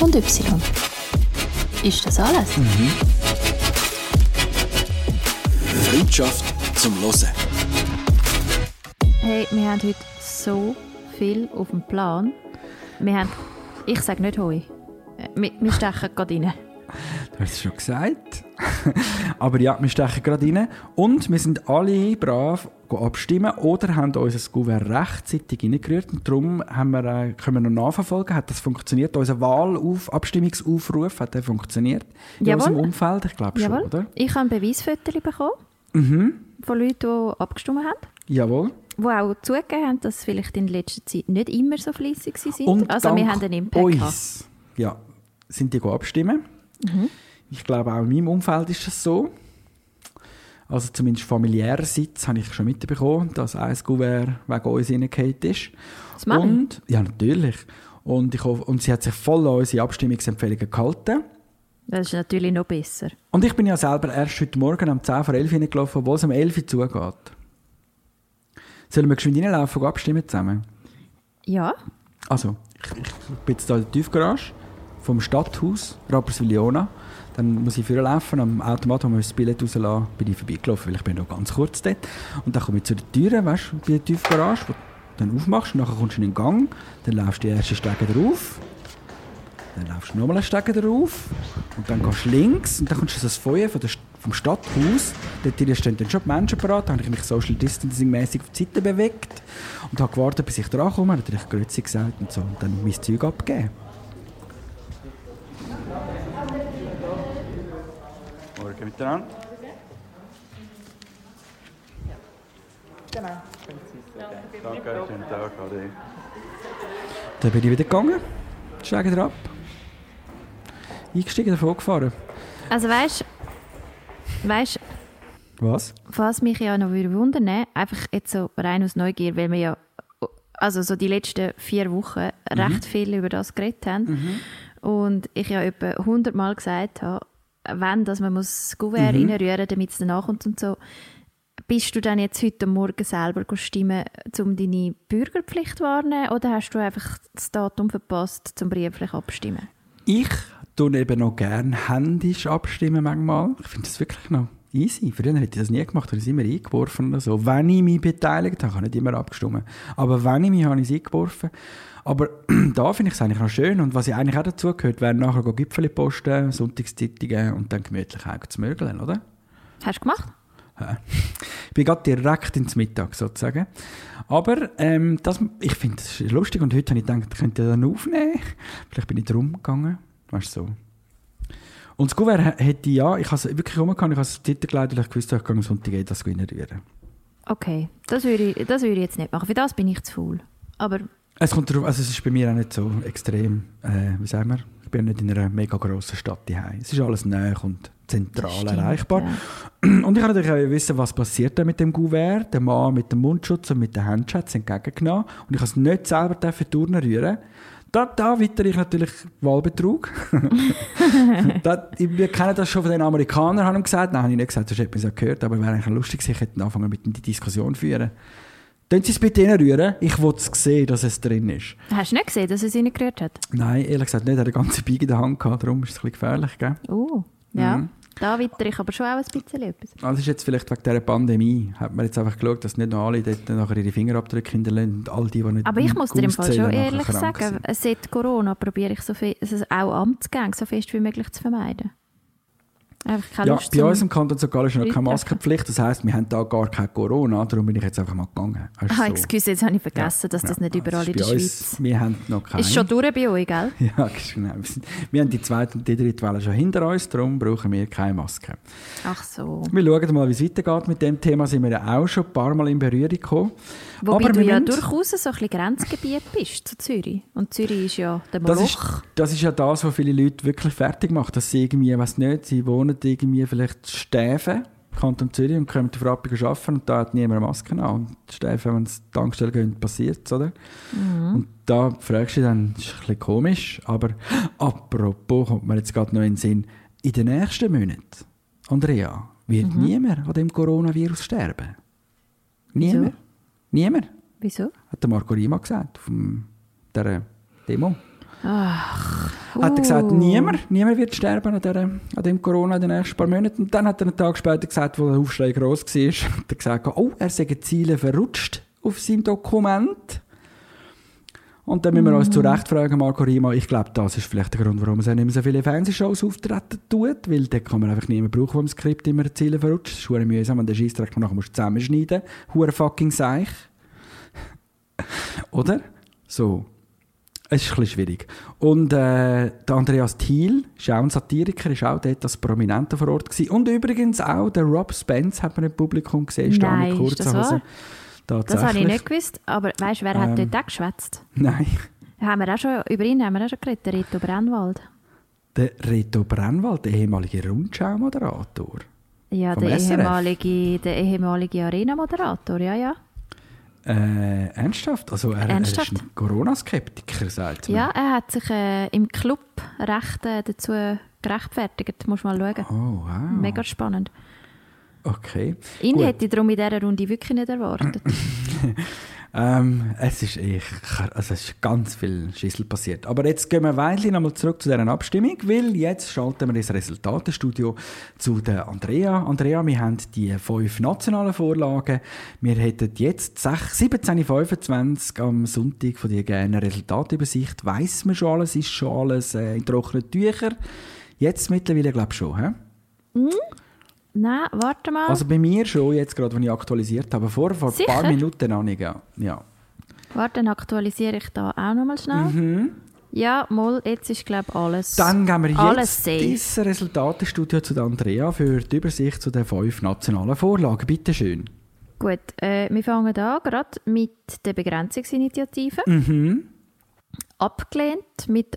und Y. Ist das alles? Freundschaft zum Hören. Hey, wir haben heute so viel auf dem Plan. Wir haben, ich sage nicht Hoi. Äh, Wir, wir stechen gerade rein. Du hast es schon gesagt. Aber ja, wir stechen gerade rein. Und wir sind alle brav abstimmen oder haben unser Gouverneur rechtzeitig reingerührt. Und darum haben wir, äh, können wir noch nachverfolgen, hat das funktioniert. Unser Wahlauf Abstimmungsaufruf hat der funktioniert. In Jawohl. unserem Umfeld, ich glaube schon, Jawohl. oder? Ich habe ein Beweisfoto bekommen Mhm. von Leuten, die abgestimmt haben. Jawohl. Die auch zugegeben haben, dass sie vielleicht in letzter Zeit nicht immer so fleissig sind. Und also wir haben einen Impact gehabt. uns, ja, sind die abstimmen. Mhm. Ich glaube, auch in meinem Umfeld ist das so. Also zumindest familiärerseits habe ich schon mitbekommen, dass ein Gouverneur wegen uns reingefallen ist. Das Mami? Und, ja, natürlich. Und, ich hoffe, und sie hat sich voll an unsere Abstimmungsempfehlungen gehalten. Das ist natürlich noch besser. Und ich bin ja selber erst heute Morgen um 10 vor 11 Uhr reingelaufen, obwohl es um 11 Uhr zugeht. Sollen wir geschwind reinlaufen und abstimmen zusammen? Ja, Also, ich, ich bin jetzt hier in der Tiefgarage vom Stadthaus Rapperswil-Jona. Dann muss ich vorlaufen, am Automat, wo wir das Billett rauslassen, bin ich vorbeigelaufen, weil ich bin noch ganz kurz dort. Und dann komme ich zu der Tür, weißt du, bei der Tiefgarage, wo du dann aufmachst und nachher kommst du in den Gang, dann laufst du die erste Stege drauf, dann laufst du nochmal eine Stege drauf und dann gehst du links und dann kommst du das Feuer von der, vom Stadthaus. Dort stehen dann schon die Menschen parat, da habe ich mich Social Distancing-mäßig auf die Seite bewegt und habe gewartet, bis ich dran komme, habe natürlich Grüezi gesagt und so und dann mein Zeug abgegeben. Morgen miteinander. Danke, schönen Tag, Ade. Dann bin ich wieder gegangen, steige ab. Eingestiegen, davon gefahren. also weißt weißt, Was? was mich ja noch würde wundern, ne? einfach jetzt so rein aus Neugier, weil wir ja also so die letzten vier Wochen recht viel über das geredet haben und ich ja etwa 100 Mal gesagt habe, wenn dass man muss das Kuvert reinrühren, damit es danach kommt und so. Bist du dann jetzt heute Morgen selber stimmen, um deine Bürgerpflicht wahrnehmen oder hast du einfach das Datum verpasst, zum brieflich abstimmen? Ich tue eben noch gerne händisch abstimmen manchmal. Ich finde das wirklich noch easy. Früher hätte ich das nie gemacht, habe ich es immer eingeworfen oder so. Wenn ich mich beteiligt habe, habe ich nicht immer abgestimmt. Aber wenn ich mich, habe ich es eingeworfen. Aber da finde ich es eigentlich noch schön. Und was ich eigentlich auch dazu gehört, wäre nachher go Gipfeli posten, Sonntagszeitungen und dann gemütlich auch zu mögeln, oder? Hast du gemacht? Ja. Ich bin gerade direkt ins Mittag sozusagen. Aber ähm, das, ich finde ist lustig und heute habe ich gedacht, ich könnte das dann aufnehmen. Vielleicht bin ich drum gegangen. Weißt du, so. Und das Gouverneur hätte ja, ich habe es wirklich rumgegangen, ich habe es Twitter gelegt, weil ich gewusst habe, ich gehe am Sonntag eh das rühren. Okay, das würde, ich, das würde ich jetzt nicht machen. Für das bin ich zu faul. Aber Es kommt darauf, also es ist bei mir auch nicht so extrem, äh, wie sagen wir, ich bin nicht in einer mega grossen Stadt daheim. Es ist alles nah und zentral Stimmt, erreichbar. ja. Und ich wollte natürlich auch wissen, was passiert mit dem Gouverneur. Der Mann mit dem Mundschutz und mit den Handschätzen entgegengenommen. Und ich habe es nicht selber dürfen turnen rühren. Da, da wittere ich natürlich Wahlbetrug. da, ich- wir kennen das schon von den Amerikanern, haben gesagt. Nein, habe ich nicht gesagt, das hätte man es gehört. Aber wäre eigentlich lustig ich hätte anfangen mit die Diskussion führen. Können Sie es bitte rühren? Ich will es sehen, dass es drin ist. hast du nicht gesehen, dass es ihn gerührt hat? Nein, ehrlich gesagt nicht. Er hat eine ganze Biege in der Hand gehabt, darum ist es ein bisschen gefährlich. Gell? Oh, ja. Mhm. Da witter ich aber schon auch ein bisschen etwas. Also ist jetzt vielleicht wegen dieser Pandemie, hat man jetzt einfach geschaut, dass nicht noch alle dort nachher ihre Fingerabdrücke hinterlassen und all die, die nicht Aber ich muss dir im Fall schon ehrlich sagen, sind. seit Corona probiere ich so viel, also auch Amtsgänge so fest wie möglich zu vermeiden. Einfach keine Ja, Lust bei uns im Kanton St. Gallen ist noch keine Maskenpflicht, das heisst, wir haben da gar kein Corona, darum bin ich jetzt einfach mal gegangen. Weisst du, Ah, so. excuse, jetzt habe ich vergessen, dass das Ja, nicht überall das in der Schweiz Wir haben noch keinen. ist. schon durch bei euch, gell? Ja, genau. Wir haben die zweite und die dritte Welle schon hinter uns, darum brauchen wir keine Maske. Ach so. Wir schauen mal, wie es weitergeht. Mit dem Thema sind wir ja auch schon ein paar Mal in Berührung gekommen. Wobei Aber du ja durchaus so ein bisschen Grenzgebiet bist zu Zürich. Und Zürich ist ja der Das ist, Moloch. das ist ja das, was viele Leute wirklich fertig macht. Dass sie irgendwie, weiß nicht, sie wohnen irgendwie vielleicht Stäfen, Kanton Zürich, und kommen auf Rappi arbeiten und da hat niemand eine Maske an. Und Stäfen, wenn es die Tankstelle gehen, passiert oder? Und da fragst du dich dann, das ist ein bisschen komisch, aber apropos, kommt mir jetzt gerade noch in den Sinn, in den nächsten Monaten, Andrea, wird niemand an dem Coronavirus sterben. Niemand. Niemand. Wieso? Hat der Marco Rima gesagt, auf dem- der Demo. Hat er gesagt, Uh. niemand, niemand wird sterben an, der, an dem Corona in den nächsten paar Monaten. Und dann hat er einen Tag später gesagt, wo der Aufschrei gross war, hat er gesagt, oh, er sei Ziele verrutscht auf seinem Dokument. Und dann müssen wir uns zu Recht fragen, Marco Rima, ich glaube, das ist vielleicht der Grund, warum er nicht mehr so viele Fernsehshows auftreten tut, weil dort kann man einfach niemanden brauchen, der im Skript immer Ziele verrutscht. Das ist verdammt mühsam, wenn der Scheissdreck nachher musst zusammenschneiden Hure fucking seich. Oder? So. Es ist ein bisschen schwierig. Und äh, der Andreas Thiel, ist auch ein Satiriker, ist auch dort als Prominenter vor Ort gewesen. Und übrigens auch der Rob Spence hat man im Publikum gesehen, ist da mit kurzer das wahr? Das habe ich nicht gewusst. Aber weißt du, wer hat Ähm. dort auch geschwätzt? Nein. Haben wir auch schon, über ihn haben wir auch schon geredet, der Rito Brennwald. Der Reto Brennwald, der ehemalige Rundschau-Moderator. Ja, der SRF? ehemalige, der ehemalige Arena-Moderator, ja, ja. Äh, ernsthaft? Also er, Ernsthaft? er ist ein Corona-Skeptiker, sagt man. Ja, er hat sich äh, im Club recht äh, dazu gerechtfertigt. Muss mal schauen. Oh, wow. Mega spannend. Okay. Ihn Gut. hätte ich darum in dieser Runde wirklich nicht erwartet. Ähm, es ist echt, also es ist ganz viel Schissel passiert. Aber jetzt gehen wir Weilchen nochmal zurück zu dieser Abstimmung, weil jetzt schalten wir ins Resultatestudio zu der Andrea. Andrea, wir haben die fünf nationalen Vorlagen. Wir hätten jetzt 6 17.25 am Sonntag von dir gerne eine Resultatübersicht. Weiss man schon alles? Ist schon alles äh, in trockenen Tüchern? Jetzt mittlerweile, glaube ich schon, hä? Nein, warte mal. Also bei mir schon, jetzt gerade, als ich aktualisiert habe. Vor, vor ein paar? Minuten noch nicht, ja. warte, dann aktualisiere ich da auch nochmal schnell. Ja, mal, jetzt ist glaube ich alles. Mhm. Dann gehen wir Alles jetzt safe. ins Resultatestudio zu der Andrea für die Übersicht zu den fünf nationalen Vorlagen. Bitte schön. Gut, äh, wir fangen an gerade mit der Begrenzungsinitiative. Mhm. Abgelehnt mit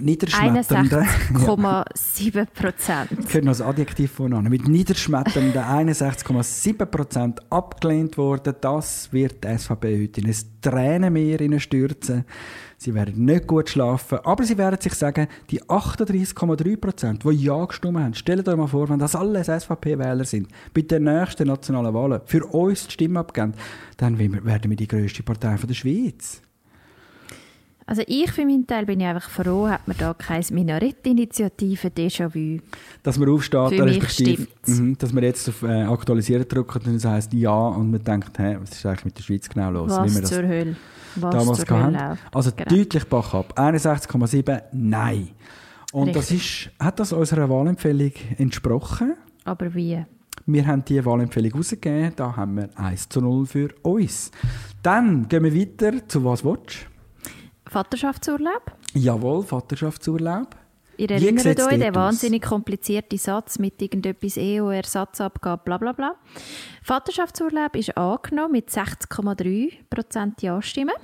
Niederschmetternden. 61,7 Prozent. Könnte noch das Adjektiv vorne Mit niederschmetternden 61,7% abgelehnt worden. Das wird die SVP heute in ein Tränenmeer stürzen. Sie werden nicht gut schlafen, aber sie werden sich sagen, die 38,3%, die Ja gestimmt haben, stellt euch mal vor, wenn das alles SVP-Wähler sind, bei den nächsten nationalen Wahlen für uns die Stimme abgeben, dann werden wir die grösste Partei von der Schweiz. Also ich für meinen Teil bin ich einfach froh, hat man da keine Minarett-Initiative Déjà-vu. Dass man aufsteht, Für mich respektive, mhm, dass man jetzt auf äh, Aktualisieren drückt und dann heisst Ja und man denkt, hä, was ist eigentlich mit der Schweiz genau los? Wie Was das zur Hölle. Was damals zur Hölle. Also Genau. deutlich Bach ab. 61,7 Nein. Und das ist, hat das unserer Wahlempfehlung entsprochen? Aber wie? Wir haben diese Wahlempfehlung rausgegeben, da haben wir 1 zu 0 für uns. Dann gehen wir weiter zu was willst Vaterschaftsurlaub? Jawohl, Vaterschaftsurlaub. Ihr erinnert euch, aus? wahnsinnig komplizierte Satz mit irgendetwas EU, Ersatzabgabe, bla bla bla. Vaterschaftsurlaub ist angenommen mit 60,3% Ja-Stimmen.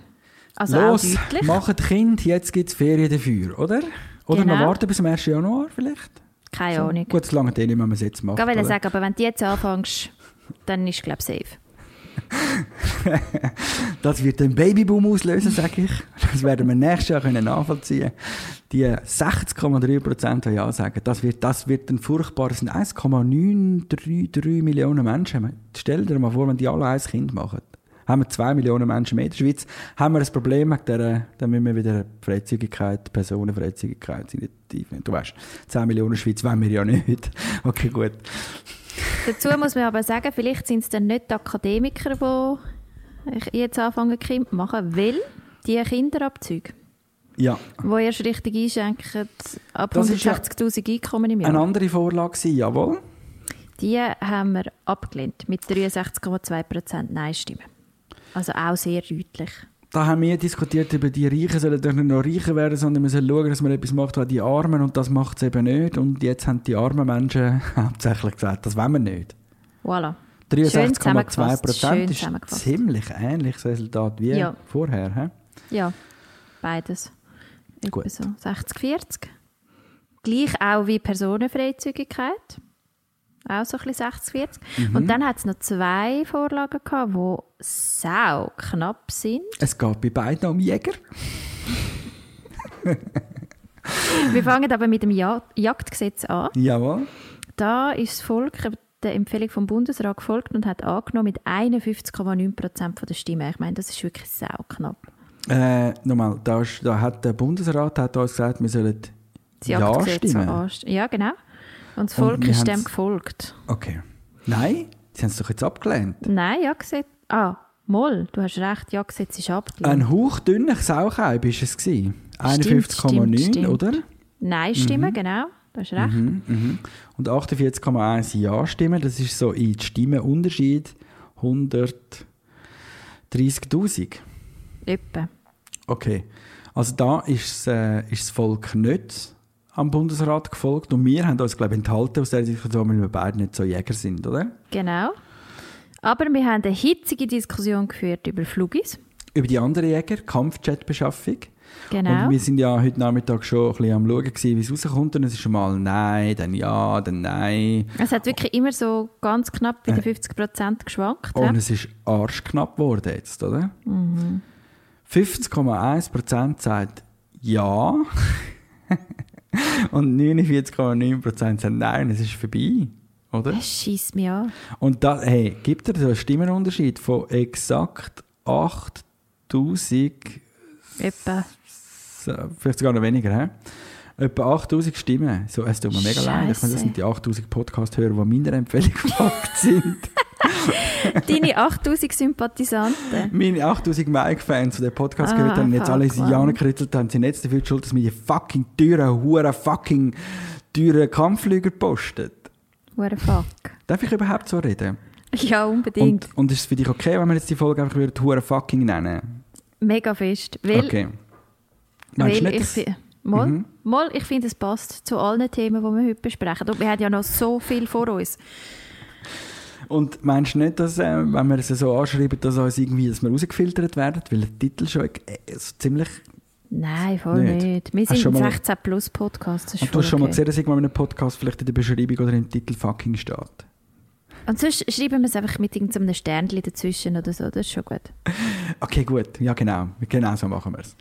Also Los, auch deutlich. macht Kind, jetzt gibt es Ferien dafür, oder? Oder noch Genau. warten bis zum 1. Januar vielleicht? Keine Ahnung. Gut, so lange den nicht, wenn man es jetzt macht. Ich wollte sagen, aber wenn du jetzt anfängst, dann ist glaube ich safe. Das wird einen Babyboom auslösen, sage ich. Das werden wir nächstes Jahr können nachvollziehen Die 60,3% die Ja sagen, das wird, das wird ein furchtbares 1,933 Millionen Menschen. Stell dir mal vor, wenn die alle ein Kind machen. Haben wir 2 Millionen Menschen mehr in der Schweiz, haben wir ein Problem mit der, dann müssen wir wieder Freizügigkeit, Personenfreizügigkeit Initiative. Du weißt, 10 Millionen Schweiz wollen wir ja nicht. Okay, gut. Dazu muss man aber sagen, vielleicht sind es dann nicht die Akademiker, die jetzt anfangen, zu machen, weil die Kinderabzüge, Ja. die erst richtig einschenken, ab Das ist ja 160'000 Einkommen im Eine Jahr, andere Vorlage war, jawohl. die haben wir abgelehnt mit 63,2% Nein-Stimmen. Also auch sehr deutlich. Da haben wir diskutiert über die Reichen sollen doch nicht noch reicher werden, sondern wir sollen schauen, dass man etwas macht, was die Armen und das macht es eben nicht. Und jetzt haben die armen Menschen hauptsächlich gesagt, das wollen wir nicht. Voilà. Schön 63,2 zusammengefasst, schön Prozent ist ein zusammengefasst. ziemlich ähnliches Resultat wie Ja. vorher. He? Ja, beides. Gut. so 60-40. Gleich auch wie Personenfreizügigkeit. Auch so ein bisschen 60-40. Mhm. Und dann hat es noch zwei Vorlagen gehabt, die sau knapp sind. Es geht bei beiden um Jäger. Wir fangen aber mit dem ja Jagdgesetz an. Jawohl. Da ist das Volk der Empfehlung vom Bundesrat gefolgt und hat angenommen mit 51,9 Prozent der Stimmen. Ich meine, das ist wirklich sau knapp. Äh, nochmal, da, ist, da hat der Bundesrat hat uns gesagt, wir sollen Das Ja stimmen. Ja, genau. Und das Und Volk wir ist dem gefolgt. Okay. Nein, sie haben es doch jetzt abgelehnt. Nein, Jagdgesetz. Ah, Moll, du hast recht, Jagdgesetz ist abgelehnt. Ein hauchdünner Sauchheib war es. gewesen. Stimmt, stimmt, 51,9, stimmt. oder? Nein-Stimmen, genau. Du hast recht. Mhm. Und 48,1 Ja-Stimmen, das ist so in Stimmenunterschied 130.000. Etwa. Okay. Also da ist, äh, ist das Volk nicht am Bundesrat gefolgt und wir haben uns, glaube ich, enthalten aus der Diskussion, weil wir beide nicht so Jäger sind, oder? Genau. Aber wir haben eine hitzige Diskussion geführt über Flugis. Über die anderen Jäger, Kampfjetbeschaffung. Genau. Und wir sind ja heute Nachmittag schon ein bisschen am Schauen, gewesen, wie es rauskommt. Und es ist schon mal Nein, dann Ja, dann Nein. Es hat wirklich immer so ganz knapp bei den 50 Prozent geschwankt. Und es ist arschknapp geworden jetzt, oder? Mhm. 50,1% sagt Ja. und 49,9% sagen Nein, es ist vorbei, oder? Das schießt mich an. Und da, hey, gibt so einen Stimmenunterschied von exakt 8000, Etwa. vielleicht sogar noch weniger, hä? Etwa 8000 Stimmen. So, es tut mir mega leid. Ich meine, das sind die 8000 Podcast-Hörer, die meiner Empfehlung gefolgt sind. Deine 8000 Sympathisanten. Meine 8000 Mike-Fans, die den Podcast Ah, gehört haben, jetzt fuck, alle wow. Jahre gekritzelt haben, sind jetzt dafür schuld, dass wir die fucking teuren, huren fucking teuren Kampfflüger postet. What the fuck. Darf ich überhaupt so reden? Ja, unbedingt. Und, und ist es für dich okay, wenn wir jetzt die Folge einfach wieder huren fucking nennen? Mega fest. Weil, Okay. Meinst weil nicht, ich, mal, Mhm. mal, ich finde, es passt zu allen Themen, die wir heute besprechen. Und wir haben ja noch so viel vor uns. Und meinst du nicht, dass, äh, wenn wir es so anschreiben, dass, uns irgendwie, dass wir rausgefiltert werden? Weil der Titel schon äh, so ziemlich... Nein, voll Nicht. nicht. Wir Hast sind schon ein mal- 16 plus Podcast. Das ist Und du voll hast schon mal gesehen, dass irgendwann in einem Podcast vielleicht in der Beschreibung oder im Titel fucking steht. Und sonst schreiben wir es einfach mit irgendeinem Sternchen dazwischen oder so. Das ist schon gut. Okay, gut. Ja, genau. Genau so machen wir es.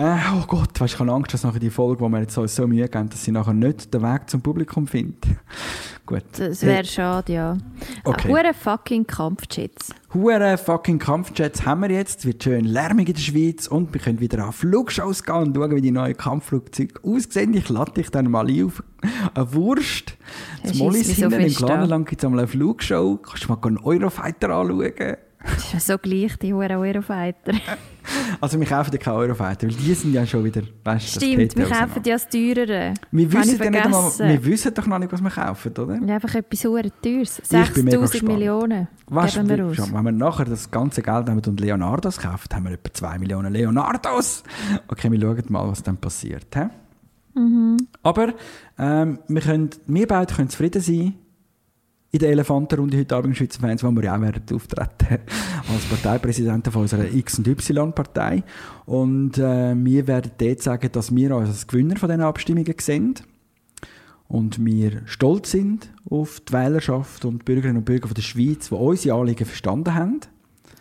Äh, oh Gott, weißt, ich habe Angst, dass nachher die Folge, wo wir jetzt uns so Mühe geben, dass sie nachher nicht den Weg zum Publikum findet. gut. Das wäre schade, ja. Okay. Hure fucking Kampfjets. Hure fucking Kampfjets haben wir jetzt. Es wird schön lärmig in der Schweiz und wir können wieder an Flugshows gehen und schauen, wie die neuen Kampfflugzeuge aussehen. Ich lade dich dann mal ein auf eine Wurst. Das Mollis scheisst mich so hinten im. Glanenland gibt es einmal eine Flugshow. Kannst du mal einen Eurofighter anschauen? Das ist so gleich, die Hure Eurofighter. Also wir kaufen ja keine Eurofighter, weil die sind ja schon wieder, weißt Stimmt, wir ja kaufen ja das Teurere. Wir wissen, ja nicht einmal, wir wissen doch noch nicht, was wir kaufen, oder? Ja, einfach etwas hure Teures. Ich bin mega 6000 gespannt. Millionen Weißt geben wir aus. schon, wenn wir nachher das ganze Geld nehmen und Leonardos kaufen, haben wir etwa 2 Millionen Leonardos. Okay, wir schauen mal, was dann passiert. He? Mhm. Aber ähm, wir, können, wir beide können zufrieden sein in der Elefantenrunde heute Abend in Schweizer Fans, wo wir ja auch werden auftreten als Parteipräsidenten von unserer X- und Y-Partei. Und äh, wir werden dort sagen, dass wir uns als Gewinner von diesen Abstimmungen sehen und wir stolz sind auf die Wählerschaft und die Bürgerinnen und Bürger von der Schweiz, die unsere Anliegen verstanden haben.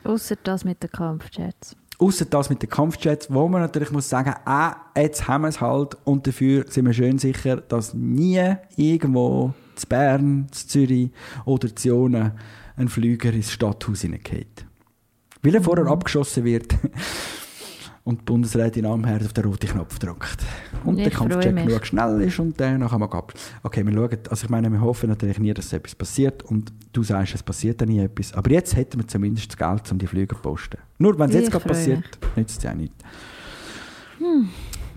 Ausser das mit den Kampfjets. Außer das mit den Kampfjets, wo man natürlich muss sagen, ah, jetzt haben wir es halt und dafür sind wir schön sicher, dass nie irgendwo zu Bern, zu Zürich oder zu Jona ein Flüger ins Stadthaus hineingeht. Weil er vorher abgeschossen wird und die Bundesrätin Amherd auf den roten Knopf drückt. Und Ich der mich. genug schnell ist und dann nachher mal ab. Okay, wir schauen, also ich meine, wir hoffen natürlich nie, dass etwas passiert und du sagst, es passiert dann nie etwas. Aber jetzt hätten wir zumindest das Geld, um die Flüge zu posten. Nur wenn es jetzt gerade passiert, nützt es ja nicht.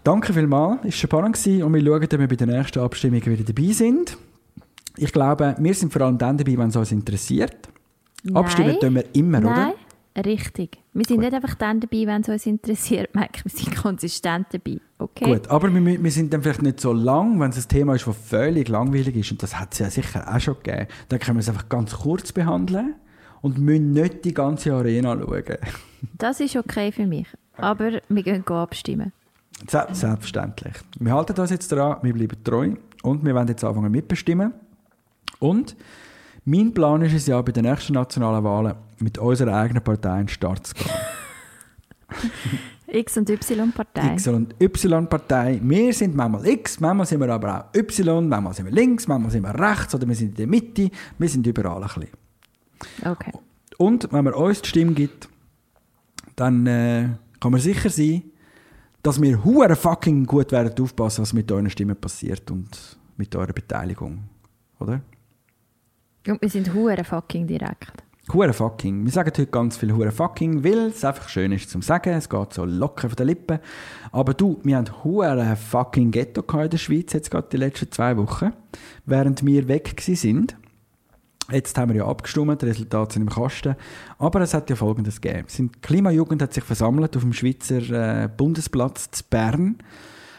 Danke vielmals, es war spannend und wir schauen, ob wir bei der nächsten Abstimmung wieder dabei sind. Ich glaube, wir sind vor allem dann dabei, wenn es uns interessiert. Abstimmen tun wir immer, Nein, oder? richtig. Wir sind nicht einfach dann dabei, wenn es uns interessiert. Merke, wir sind konsistent dabei. Okay? Gut, aber wir, wir sind dann vielleicht nicht so lang, wenn es ein Thema ist, das völlig langweilig ist, und das hat es ja sicher auch schon gegeben, dann können wir es einfach ganz kurz behandeln und müssen nicht die ganze Arena schauen. Das ist okay für mich. Aber wir gehen abstimmen. Se- Selbstverständlich. Wir halten das jetzt dran, wir bleiben treu und wir werden jetzt anfangen mitbestimmen. Und mein Plan ist es ja, bei den nächsten nationalen Wahlen mit unserer eigenen Partei in den Start zu gehen. X- und Y-Partei. X- und Y-Partei. Wir sind manchmal X, manchmal sind wir aber auch Y, manchmal sind wir links, manchmal sind wir rechts oder wir sind in der Mitte. Wir sind überall ein bisschen. Okay. Und wenn man uns die Stimme gibt, dann äh, kann man sicher sein, dass wir hure fucking gut werden aufpassen, was mit euren Stimmen passiert und mit eurer Beteiligung. Oder? Und wir sind hure fucking direkt. Hure fucking. Wir sagen heute ganz viel hure fucking, weil es einfach schön ist zum Sagen. Es geht so locker von den Lippen. Aber du, wir haben hure fucking Ghetto in der Schweiz jetzt gerade die letzten zwei Wochen, während wir weg gsi sind. Jetzt haben wir ja abgestimmt, die Resultate sind im Kasten. Aber es hat ja Folgendes gegeben. Die Klimajugend hat sich versammelt auf dem Schweizer äh, Bundesplatz zu Bern,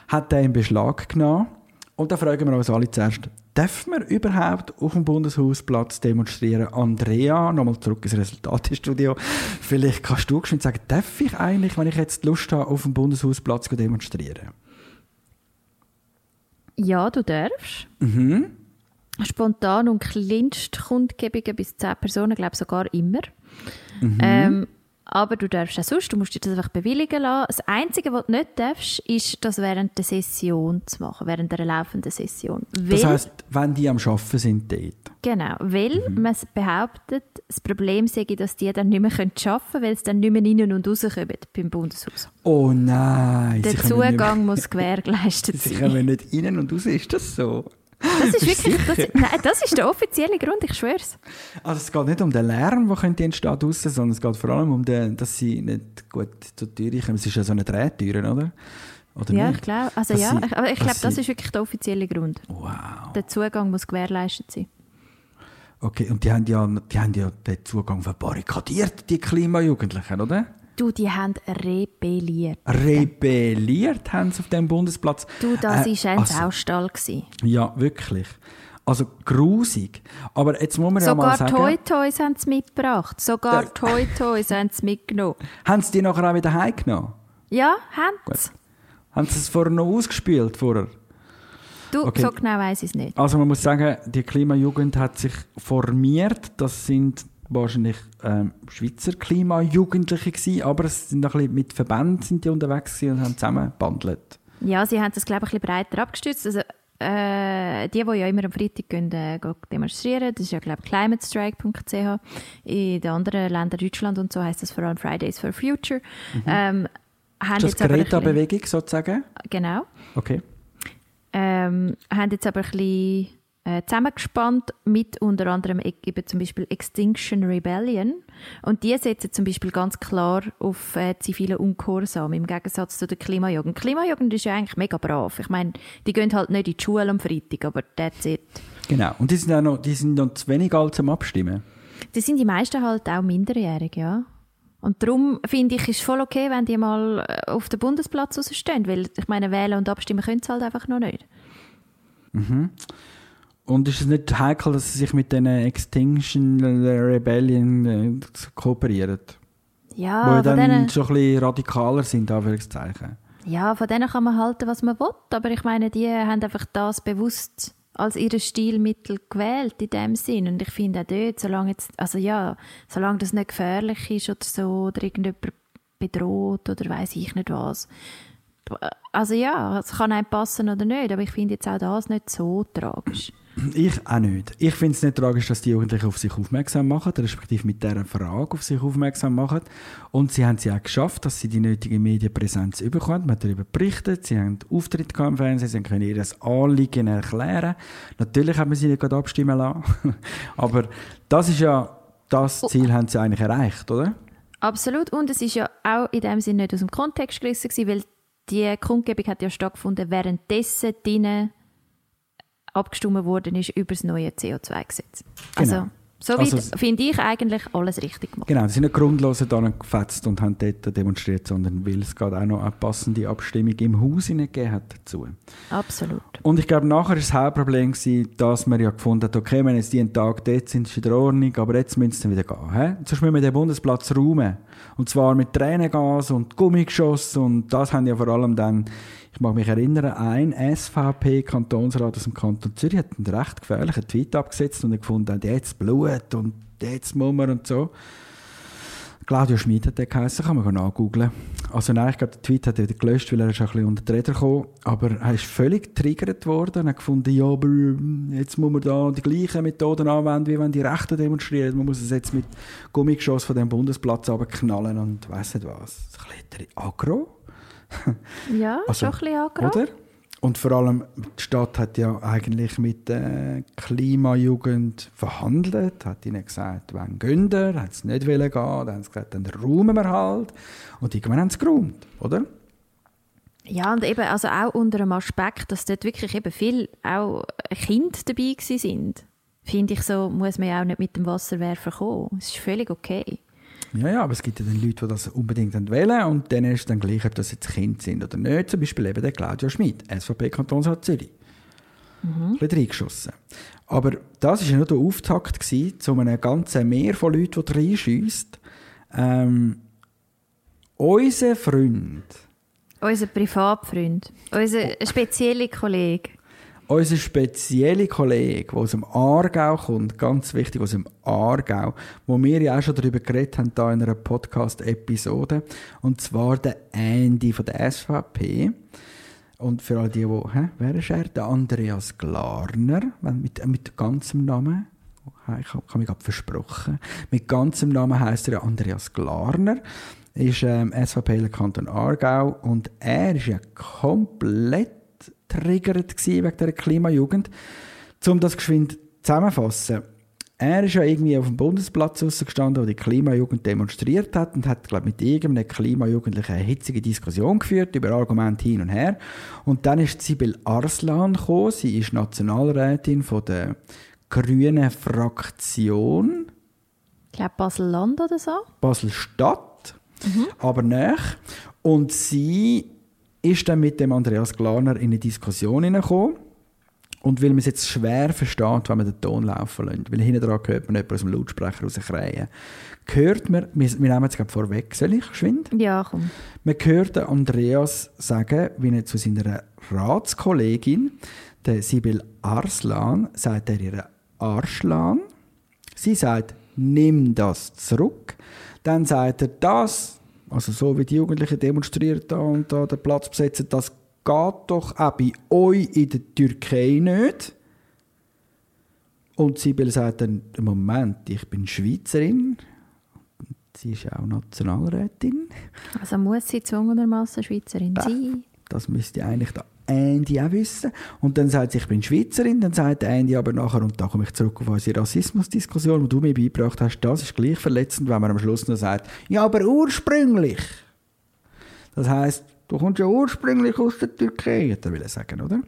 hat den in Beschlag genommen. Und da fragen wir uns alle zuerst, darf man überhaupt auf dem Bundeshausplatz demonstrieren? Andrea, nochmal zurück ins Resultatestudio. Vielleicht kannst du schon sagen, darf ich eigentlich, wenn ich jetzt Lust habe, auf dem Bundeshausplatz zu demonstrieren? Ja, du darfst. Mhm. Spontan und Kleinstkundgebungen bis 10 Personen, glaube ich sogar immer. Ähm, aber du darfst auch sonst, du musst dir das einfach bewilligen lassen. Das Einzige, was du nicht darfst, ist, das während der Session zu machen, während einer laufenden Session. Das Weil- heisst, wenn die am Arbeiten sind dort. Genau, weil Mhm. man behauptet, das Problem sei, dass die dann nicht mehr arbeiten können, weil sie dann nicht mehr rein und rauskommen beim Bundeshaus. Oh nein. Der sie Zugang muss gewährleistet Sie sein. kommen nicht rein und raus, ist das so? Das ist wirklich, das, nein, das ist der offizielle Grund, ich schwör's. Also es geht nicht um den Lärm, der könnte entstehen draussen, sondern es geht vor allem um den, dass sie nicht gut zur Tür kommen. Es ist ja so eine Drehtür, oder? Oder Ja, nicht? ich glaube, also Dass ja, sie- ich- aber ich glaube, das ist wirklich der offizielle Grund. Wow. Der Zugang muss gewährleistet sein. Okay, und die haben ja, die haben ja den Zugang verbarrikadiert, die Klimajugendlichen, oder? Du, die haben rebelliert. Rebelliert haben sie auf dem Bundesplatz. Du, das Äh, war ein also, Saustall. gewesen. Ja, wirklich. Also grusig. Aber jetzt muss man ja Sogar mal sagen... Toy Toys haben sie mitgebracht. Sogar Der- Toy Toys haben sie mitgenommen. Haben sie die nachher auch wieder heimgenommen? Ja, haben sie. Haben sie es vorher noch ausgespielt? Vorher? Du, Okay. so genau weiß ich es nicht. Also man muss sagen, die Klimajugend hat sich formiert. Das sind wahrscheinlich ähm, Schweizer Klimajugendliche gewesen, aber es sind noch ein bisschen mit Verbänden sind die unterwegs und haben zusammen gebandelt. Ja, sie haben das, glaube ich, ein bisschen breiter abgestützt. Also, äh, die, die ja immer am Freitag gehen, äh, gehen demonstrieren, das ist ja, glaube ich, climatestrike.ch. In den anderen Ländern, Deutschland und so, heißt das vor allem Fridays for Future. Ähm, haben Ist das Greta-Bewegung sozusagen? Genau. Okay. Ähm, haben jetzt aber ein bisschen äh, zusammengespannt mit unter anderem eben zum Beispiel Extinction Rebellion. Und die setzen zum Beispiel ganz klar auf äh, zivilen Ungehorsam im Gegensatz zu der Klimajugend. Klimajugend ist ja eigentlich mega brav. Ich meine, die gehen halt nicht in die Schule am Freitag, aber that's it. Genau. Und die sind, auch noch, die sind noch zu wenig alt zum Abstimmen. Die sind die meisten halt auch minderjährig, ja. Und darum finde ich, ist voll okay, wenn die mal äh, auf den Bundesplatz rausstehen, weil ich meine, wählen und abstimmen können sie halt einfach noch nicht. Und ist es nicht heikel, dass sie sich mit den Extinction Rebellion äh, kooperieren? Ja, von dann denen- schon ein bisschen radikaler sind, Anführungszeichen. Ja, von denen kann man halten, was man will, aber ich meine, die haben einfach das bewusst als ihr Stilmittel gewählt in dem Sinn und ich finde auch dort, solange jetzt, also ja, solange das nicht gefährlich ist oder so oder irgendjemand bedroht oder weiß ich nicht was. Also ja, es kann einem passen oder nicht, aber ich finde jetzt auch das nicht so tragisch. Ich auch nicht. Ich finde es nicht tragisch, dass die Jugendlichen auf sich aufmerksam machen, respektive mit dieser Frage auf sich aufmerksam machen. Und sie haben es ja auch geschafft, dass sie die nötige Medienpräsenz bekommen. Man hat darüber berichtet, sie haben Auftritt gehabt im Fernsehen, sie können ihr Anliegen erklären. Natürlich haben wir sie nicht gerade abstimmen lassen. Aber das ist ja, das Ziel haben sie eigentlich erreicht, oder? Absolut. Und es ist ja auch in dem Sinne nicht aus dem Kontext gerissen weil die Kundgebung hat ja stattgefunden, währenddessen drinnen abgestimmt worden ist über das neue CO2-Gesetz. Also, Genau. soweit Also- finde ich eigentlich alles richtig gemacht. Genau, sie sind nicht grundlos da gefetzt und haben dort demonstriert, sondern weil es gerade auch noch eine passende Abstimmung im Haus gegeben hat dazu. Absolut. Und ich glaube, nachher war das Hauptproblem, gewesen, dass man ja gefunden hat, okay, wenn jetzt die einen Tag dort sind, ist in der Ordnung, aber jetzt müssen sie dann wieder gehen. He? Sonst müssen wir den Bundesplatz räumen. Und zwar mit Tränengas und Gummigeschoss und das haben ja vor allem dann, ich mag mich erinnern, ein SVP-Kantonsrat aus dem Kanton Zürich hat einen recht gefährlichen Tweet abgesetzt und gefunden jetzt Blut und jetzt man und so. Claudia Schmid hat der geheißen, kann man nachgoogeln. Also nein, ich glaube, der Tweet hat er wieder gelöscht, weil er ist ein bisschen unter die Räder gekommen. Aber er ist völlig getriggert worden und hat gefunden, ja, aber äh, jetzt muss man da die gleichen Methoden anwenden, wie wenn die Rechten demonstrieren. Man muss es jetzt mit Gummigeschoss von dem Bundesplatz abknallen und weiss nicht was. Ein bisschen aggro. Ja, Also, schon ein bisschen. Oder? Und vor allem, die Stadt hat ja eigentlich mit der Klimajugend verhandelt, hat ihnen gesagt, wenn ihr, haben sie nicht wollen gehen, dann haben sie gesagt, dann räumen wir halt. Und irgendwann haben sie geräumt, oder? Ja, und eben also auch unter dem Aspekt, dass dort wirklich eben viel auch Kinder dabei sind, finde ich so, muss man ja auch nicht mit dem Wasserwerfer kommen. Es ist völlig okay. Ja, ja, aber es gibt ja dann Leute, die das unbedingt wählen und dann ist es dann gleich, ob das jetzt Kinder sind oder nicht. Zum Beispiel eben der Claudia Schmid, SVP Kantonsrat Zürich. Ein bisschen reingeschossen. Aber das war ja nur der Auftakt gewesen, zu einem ganzen Meer von Leuten, die reinschiessen. Ähm, unser Freund, Unser Privatfreund, unser spezieller Kollege. Unser spezieller Kollege, der aus dem Aargau kommt, ganz wichtig, aus dem Aargau, wo wir ja auch schon darüber geredet haben, da in einer Podcast-Episode, und zwar der Andy von der SVP. Und für alle die, die, hä, wer ist er? Der Andreas Glarner, mit, mit ganzem Namen. Ich habe mich gerade versprochen. Mit ganzem Namen heißt er Andreas Glarner. Ist ähm, SVP Kanton Aargau und er ist ja komplett triggert gsi wegen der Klimajugend. Um das geschwind zusammenfassen. Er ist ja irgendwie auf dem Bundesplatz rausgestanden, wo die Klimajugend demonstriert hat und hat, glaube mit irgendeinem Klimajugendlichen eine hitzige Diskussion geführt über Argumente hin und her. Und dann ist Sibyl Arslan gekommen. Sie ist Nationalrätin von der Grünen Fraktion. Ich glaube Basel-Land oder so. Basel-Stadt, aber nach. Und sie ist dann mit dem Andreas Glarner in eine Diskussion hineingekommen. Und weil man es jetzt schwer versteht, wenn man den Ton laufen lässt, weil hinten dran hört man jemanden aus dem Lautsprecher rauskreien, hört man, wir, wir nehmen jetzt gerade vorweg, soll ich geschwind? Ja, komm. Man hört den Andreas sagen, wie er zu seiner Ratskollegin, der Sibyl Arslan, sagt er ihr Arschlan. Sie sagt, nimm das zurück. Dann sagt er, das, also so wie die Jugendlichen demonstrieren da und da den Platz besetzen, das geht doch auch bei euch in der Türkei nicht. Und Sibyl sagt dann, Moment, ich bin Schweizerin. Sie ist auch Nationalrätin. Also muss sie zwungenermaßen Schweizerin sein. Das müsste eigentlich der Andy auch wissen. Und dann sagt sie, ich bin Schweizerin. Dann sagt Andy aber nachher, und da komme ich zurück auf unsere Rassismusdiskussion, die du mir beigebracht hast, das ist gleich verletzend, wenn man am Schluss noch sagt, ja, aber ursprünglich. Das heisst, du kommst ja ursprünglich aus der Türkei, hat er sagen, oder?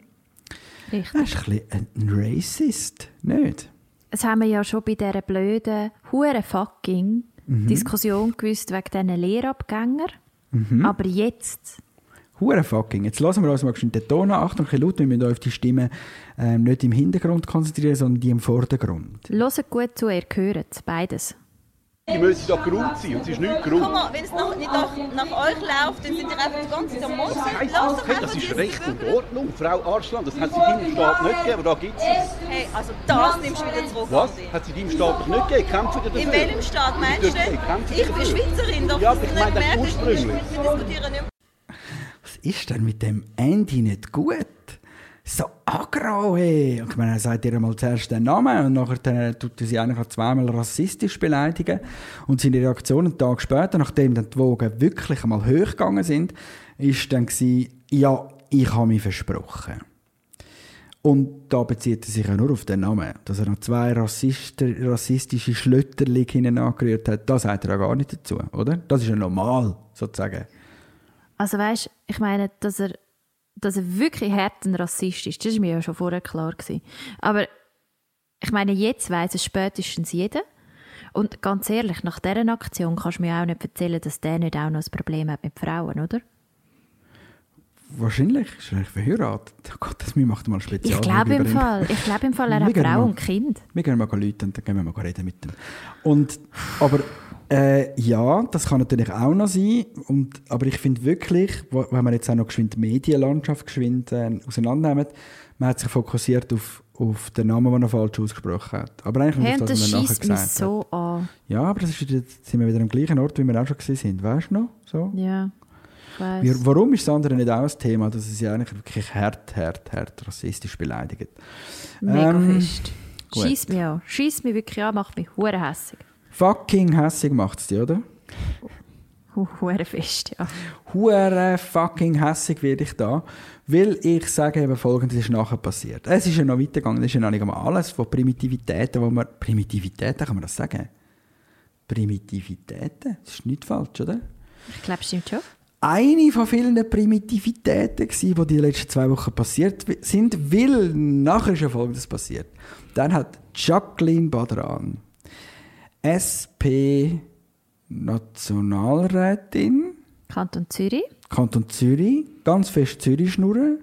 Richtig. Das ist ein bisschen ein Racist, nicht? Das haben wir ja schon bei dieser blöden, hure fucking Diskussion gewusst wegen diesen Lehrabgänger. Aber jetzt, Hure fucking. Jetzt lassen wir uns mal den Ton an. Achtung, ein bisschen laut, wir müssen auf die Stimme ähm, nicht im Hintergrund konzentrieren, sondern die im Vordergrund. hört gut zu, ihr hört es, beides. Die müssen doch geräumt sein und es ist nicht Guck geräumt. mal, wenn es nach, nicht nach, nach euch läuft, dann sind ihr einfach die ganze Zeit am Mund. Hey, einfach das ist Recht und Ordnung, Frau Arslan. Das hat sie deinem Staat nicht gegeben, aber da gibt es. Hey, also das nimmst du wieder zurück. Was? Hat sie deinem Staat doch nicht gegeben? Kämpfen dafür? In welchem Staat meinst du? Ich bin? Schweizerin, doch Ja, ich meine nicht das ursprünglich. Wir diskutieren nicht Was ist denn mit dem Andy nicht gut? So aggro, hey. Und Ich meine, er sagt ihr mal zuerst den Namen und nachher dann tut er sie eigentlich zweimal rassistisch beleidigen. Und seine Reaktion einen Tag später, nachdem dann die Wogen wirklich einmal hochgegangen sind, ist dann gewesen, ja, ich habe mich versprochen. Und da bezieht er sich ja nur auf den Namen. Dass er noch zwei Rassisten, rassistische Schlötterchen hinten angerührt hat, das sagt er ja gar nicht dazu, oder? Das ist ja normal, sozusagen. Also weißt, ich meine, dass er, dass er wirklich hart ein Rassist ist, das ist mir ja schon vorher klar gewesen. Aber ich meine, jetzt weiß es spätestens jeder. Und ganz ehrlich, nach dieser Aktion kannst du mir auch nicht erzählen, dass der nicht auch noch ein Problem hat mit Frauen, oder? Wahrscheinlich ist er verheiratet. Oh Gott, das macht mal ein Spezial. Ich glaube im. Fall, ich glaube im Fall, er hat Frau mal- und Kind. Wir gehen mal Leute und dann gehen wir mal reden mit dem. Und, aber äh, ja, das kann natürlich auch noch sein. Und, aber ich finde wirklich, wenn man jetzt auch noch geschwind die Medienlandschaft geschwind äh, auseinandernimmt, man hat sich fokussiert auf, auf den Namen, den er falsch ausgesprochen hat. Aber eigentlich Hey, auf das, was er nachher gesagt so an. Ja, aber das ist wieder, jetzt sind wir wieder am gleichen Ort, wie wir auch schon gewesen sind. Weißt du noch? So? Ja. Wie, warum ist das andere nicht auch ein Thema, dass es ja eigentlich wirklich hart, hart, hart rassistisch beleidigt? Mega Ähm, fest. Schieß mich an. Schieß mich wirklich an, macht mich hure hässig. Fucking hässig macht es dich, oder? Hu- Hure fest, ja. Hure fucking hässig werde ich da, weil ich sage eben folgendes ist nachher passiert. Es ist ja noch weitergegangen, das ist ja noch nicht einmal alles von Primitivitäten, wo man, Primitivitäten, kann man das sagen? Primitivitäten? Das ist nicht falsch, oder? Ich glaube, stimmt schon. eine von vielen Primitivitäten, gewesen, die die letzten zwei Wochen passiert sind, weil nachher ist ja Folgendes passiert. Dann hat Jacqueline Badran, SP Nationalrätin, Kanton Zürich. Kanton Zürich, ganz fest Zürich schnurren,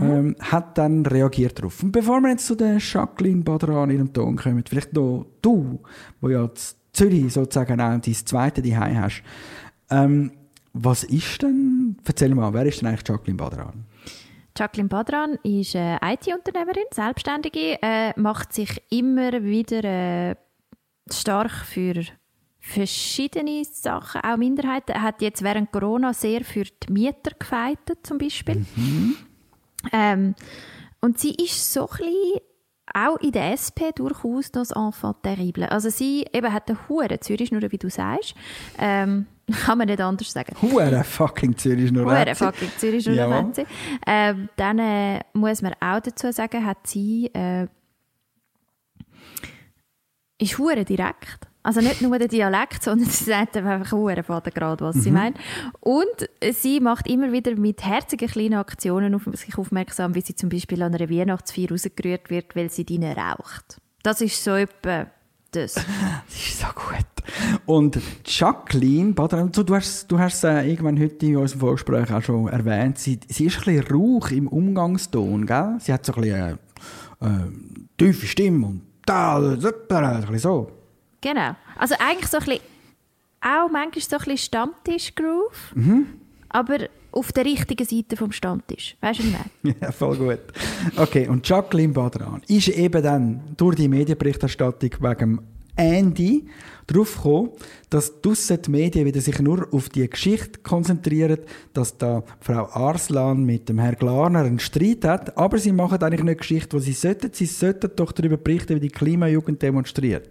ähm, hat dann reagiert darauf. Und bevor wir jetzt zu der Jacqueline Badran in ihrem Ton kommen, vielleicht noch du, wo ja Zürich sozusagen auch dein zweite Zuhause hast, ähm, was ist denn, erzähl mal, wer ist denn eigentlich Jacqueline Badran? Jacqueline Badran ist eine IT-Unternehmerin, Selbstständige, äh, macht sich immer wieder äh, stark für verschiedene Sachen, auch Minderheiten. Hat jetzt während Corona sehr für die Mieter gefeitet, zum Beispiel. Ähm, und sie ist so ein bisschen auch in der SP durchaus das Enfant terrible. Also sie eben hat eine hure Zürich, nur wie du sagst. Ähm, kann man nicht anders sagen. Hure fucking Zürich schnurren. Hure fucking Zürich schon Jawohl. hat sie. Ähm, dann äh, muss man auch dazu sagen, hat sie äh, ist hure direkt. Also nicht nur der Dialekt, sondern sie sagt einfach hure gerade, was sie meint. Und sie macht immer wieder mit herzigen kleinen Aktionen auf sich aufmerksam, wie sie zum Beispiel an einer Weihnachtsfeier rausgerührt wird, weil sie drinnen raucht. Das ist so etwa das. Das ist so gut. Und Jacqueline du hast, du hast äh, irgendwann heute in unserem Vorgespräch auch schon erwähnt, sie, sie ist ein bisschen rauch im Umgangston, gell? Sie hat so ein bisschen äh, äh, tiefe Stimme und da, so. Genau. Also eigentlich so ein bisschen, auch manchmal so ein bisschen Stammtisch-Groove, aber auf der richtigen Seite vom Stammtisch. Weißt du, was meine? Ja, voll gut. Okay, und Jacqueline Badran ist eben dann durch die Medienberichterstattung wegen Andy darauf gekommen, dass draussen die Medien wieder sich nur auf die Geschichte konzentrieren, dass da Frau Arslan mit dem Herrn Glarner einen Streit hat, aber sie machen eigentlich nicht Geschichte, die sie sollten. Sie sollten doch darüber berichten, wie die Klimajugend demonstriert.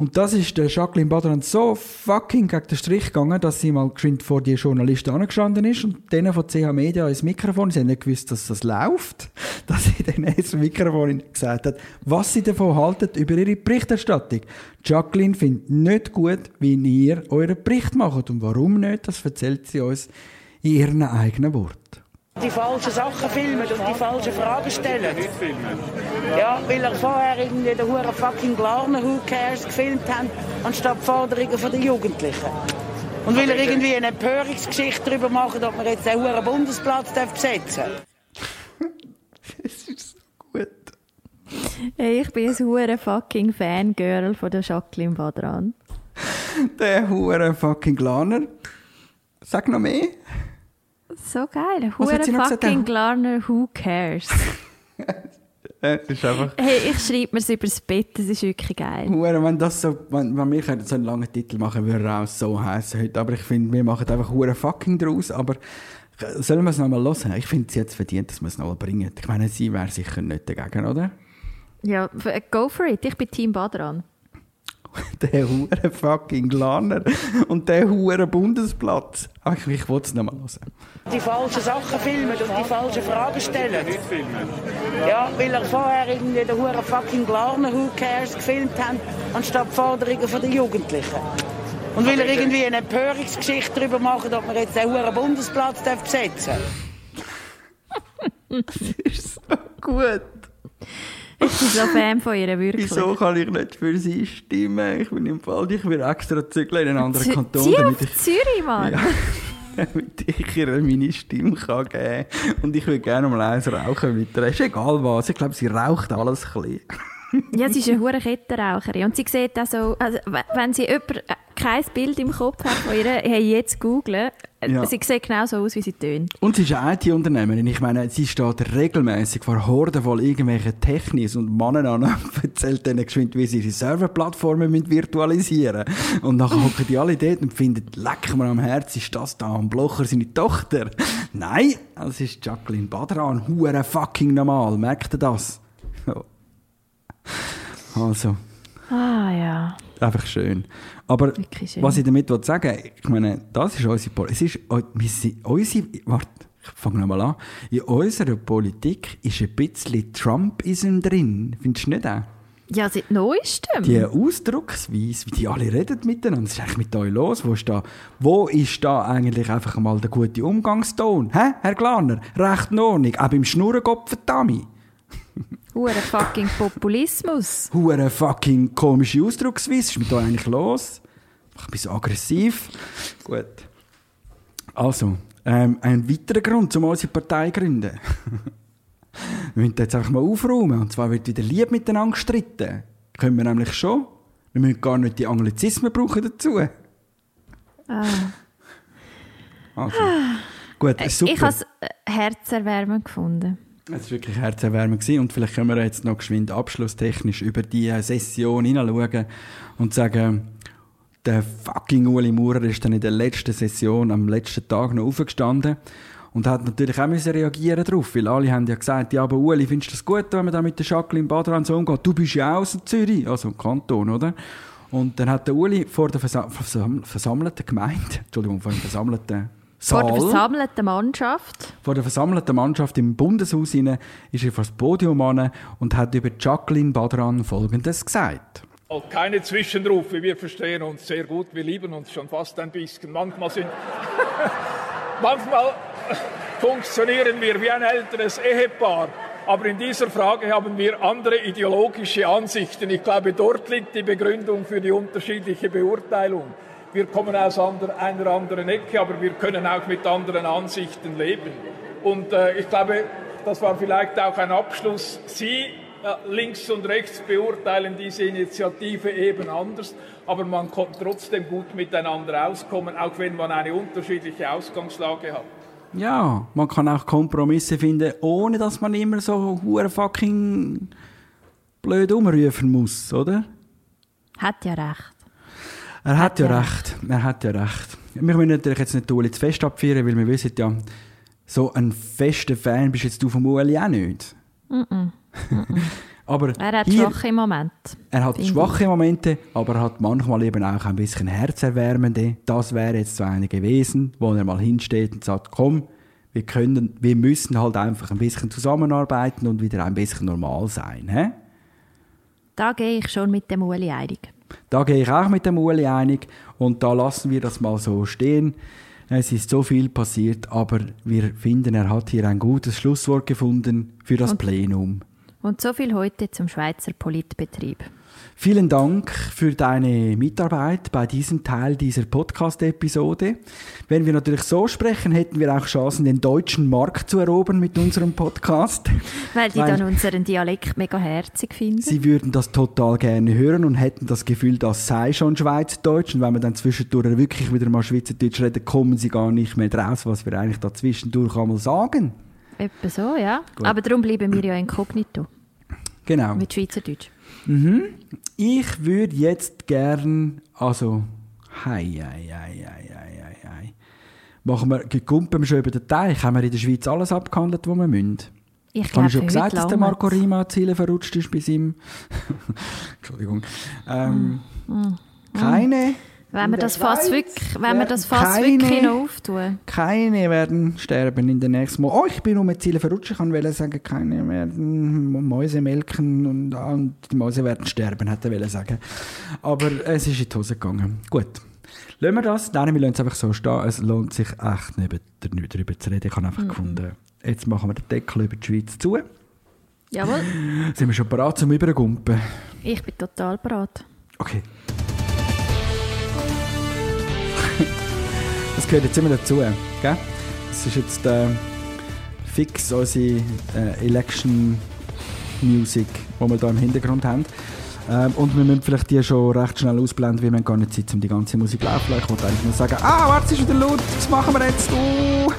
Und das ist der Jacqueline Badran so fucking gegen den Strich gegangen, dass sie mal geschwind vor die Journalisten angestanden ist und denen von CH Media ins Mikrofon, sie haben nicht gewusst, dass das läuft, dass sie dann ins Mikrofon gesagt hat, was sie davon halten über ihre Berichterstattung. Jacqueline findet nicht gut, wie ihr euren Bericht macht. Und warum nicht, das erzählt sie uns in ihren eigenen Worten. Die falschen Sachen filmen und die falschen Fragen stellen. Ja, weil er vorher irgendwie den Huren fucking Glarner Who Cares gefilmt hat, anstatt Forderungen von den Jugendlichen. Und will er irgendwie eine Empörungsgeschichte darüber machen, ob man jetzt den Huren Bundesplatz darf besetzen Es ist so gut. Hey, ich bin ein hure fucking Fangirl von der Jacqueline Badran. Der hure fucking Glaner. Sag noch mehr. So geil. Sie noch gesagt? fucking Glarner, who cares? Äh, einfach... hey, ich schreibe mir es übers Bett, das ist wirklich geil. Hure, wenn das so, wenn, wenn wir so einen langen Titel machen, würde er auch so heißen heute. Aber ich finde, wir machen einfach hure fucking draus. Aber äh, sollen wir es nochmal hören? Ich finde, es verdient, dass wir es nochmal bringen. Ich meine, sie wäre sicher nicht dagegen, oder? Ja, f- go for it. Ich bin Team Badran. Der hure fucking Glaner und der hure Bundesplatz. Aber ich, ich wollte es nochmal hören. Die falschen Sachen filmen und die falschen Fragen stellen. Ja, weil er vorher irgendwie den Huren fucking Glarner Who Cares gefilmt hat, anstatt Forderungen von den Jugendlichen. Und will er irgendwie eine Empörungsgeschichte darüber machen, ob man jetzt den Huren Bundesplatz darf besetzen Das ist so gut. Ich bin so Fan von ihr, wirklich. Wieso kann ich nicht für sie stimmen? Ich bin im Fall, ich will extra zügeln in einen anderen Zü- Kanton, Zieh damit auf ich... Zürich, Mann. Ja, damit ich ihr meine Stimme kann geben kann. Und ich würde gerne mal eins rauchen mit ihr. Ist egal was. Ich glaube, sie raucht alles ein bisschen. Ja, sie ist eine hure Kettenraucherin. Und sie sieht auch so, also, wenn sie jemand äh, kein Bild im Kopf hat von ihr, hey, jetzt googlen, äh, Ja. sie sieht genau so aus, wie sie tönt. Und sie ist eine IT-Unternehmerin. Ich meine, sie steht regelmäßig vor Horden voll irgendwelchen Technis und Mannen an und erzählt denen geschwind, wie sie ihre Serverplattformen müssen virtualisieren Und dann hocken die alle dort und finden, leck mir am Herz, ist das da am Blocher seine Tochter? Nein, das ist Jacqueline Badran. Hure fucking normal. Merkt ihr das? Also, Ah ja. einfach schön. Aber schön. was ich damit will sagen ich meine, das ist unsere Politik. Es ist eu- wir sind- unsere, warte, ich fange nochmal an. In unserer Politik ist ein bisschen Trumpism drin. Findest du nicht auch? Ja, seit neuestem. Die Ausdrucksweise, wie die alle reden miteinander, was ist eigentlich mit euch los? Wo ist da, wo ist da eigentlich einfach mal der gute Umgangston? Hä, Herr Glaner? Recht in Ordnung. Auch beim Schnurrenkopf, verdammt. Hure fucking Populismus. Hure fucking komische Ausdrucksweise. Was ist mit euch eigentlich los? Ein bisschen aggressiv. Gut. Also, ähm, ein weiterer Grund, um unsere Partei zu gründen. wir müssen jetzt einfach mal aufräumen. Und zwar wird wieder lieb miteinander gestritten. Können wir nämlich schon. Wir müssen gar nicht die Anglizismen brauchen dazu. Ah. Also. Gut, ist super. Ich habe es äh, herzerwärmend gefunden. Es war wirklich herzerwärmend und vielleicht können wir jetzt noch geschwind abschlusstechnisch über die äh, Session hineinschauen und sagen, der fucking Uli Maurer ist dann in der letzten Session am letzten Tag noch aufgestanden und hat natürlich auch müssen reagieren darauf, weil alle haben ja gesagt, ja, aber Uli, findest du das gut, wenn man da mit der Jacqueline Badran so umgeht? Du bist ja auch aus Zürich, also im Kanton, oder? Und dann hat der Uli vor der Versa Versam versammelten Gemeinde, Entschuldigung, vor dem versammelten Vor Saal, der versammelten Mannschaft. vor der versammelten Mannschaft im Bundeshaus hinein ist er vor das Podium an und hat über Jacqueline Badran Folgendes gesagt. Oh, Keine Zwischenrufe, wir verstehen uns sehr gut, wir lieben uns schon fast ein bisschen. Manchmal sind. Manchmal funktionieren wir wie ein älteres Ehepaar, aber in dieser Frage haben wir andere ideologische Ansichten. Ich glaube, dort liegt die Begründung für die unterschiedliche Beurteilung. Wir kommen aus ander, einer anderen Ecke, aber wir können auch mit anderen Ansichten leben. Und äh, ich glaube, das war vielleicht auch ein Abschluss. Sie äh, links und rechts beurteilen diese Initiative eben anders, aber man kann trotzdem gut miteinander auskommen, auch wenn man eine unterschiedliche Ausgangslage hat. Ja, man kann auch Kompromisse finden, ohne dass man immer so fucking blöd umrufen muss, oder? Hat ja recht. Er hat, ja, ja recht. Er hat ja recht. Wir müssen natürlich jetzt nicht Uli zu fest abfeiern, weil wir wissen ja, so ein fester Fan bist jetzt du vom Uli auch nicht. aber Er hat hier, schwache Momente. Er hat schwache Momente, aber er hat manchmal eben auch ein bisschen herzerwärmende. Das wäre jetzt so eine gewesen, wo er mal hinsteht und sagt, komm, wir können, wir müssen halt einfach ein bisschen zusammenarbeiten und wieder ein bisschen normal sein. Hä? Da gehe ich schon mit dem Uli einig. Da gehe ich auch mit dem Uli einig und da lassen wir das mal so stehen. Es ist so viel passiert, aber wir finden, er hat hier ein gutes Schlusswort gefunden für das Und- Plenum. Und so viel heute zum Schweizer Politbetrieb. Vielen Dank für deine Mitarbeit bei diesem Teil dieser Podcast-Episode. Wenn wir natürlich so sprechen, hätten wir auch Chancen, den deutschen Markt zu erobern mit unserem Podcast. Weil die Weil- dann unseren Dialekt mega herzig finden. Sie würden das total gerne hören und hätten das Gefühl, das sei schon Schweizerdeutsch. Und wenn wir dann zwischendurch wirklich wieder mal Schweizerdeutsch reden, kommen sie gar nicht mehr draus, was wir eigentlich da zwischendurch einmal sagen. Etwa so, ja. Gut. Aber darum bleiben wir ja inkognito Genau. mit Schweizerdeutsch. Ich würde jetzt gern, also, hei, hei, hei, hei, hei, hei. Machen wir, gekumpeln wir schon über den Teich, haben wir in der Schweiz alles abgehandelt, was wir müssen. Ich Habe ich schon für gesagt, dass der Marco Rima Ziele verrutscht ist bei seinem... Entschuldigung. Ähm, keine, Wenn wir das Fass wirklich, wenn wir das Fass keine- wirklich noch auftun. keine werden sterben in den nächsten Monaten. Oh, ich bin um die Ziele verrutscht. Ich kann wollte sagen, keine werden Mäuse melken und, ah, und die Mäuse werden sterben, hätte wollen sagen. Aber es ist in die Hose gegangen. Gut. Lassen wir das. Nein, wir lassen es einfach so stehen. Es lohnt sich echt nicht nicht darüber zu reden. Ich habe einfach gefunden, jetzt machen wir den Deckel über die Schweiz zu. Jawohl. Sind wir schon bereit zum Übergumpen? Ich bin total bereit. Okay. Das gehört jetzt immer dazu, gell? Das ist jetzt äh, fix unsere äh, Election Music, die wir da im Hintergrund haben. Ähm, und wir müssen vielleicht die schon recht schnell ausblenden, weil wir gar nicht Zeit, um die ganze Musik laufen. Ich wollte eigentlich nur sagen, ah, warte, es ist wieder laut, was machen wir jetzt? Oh,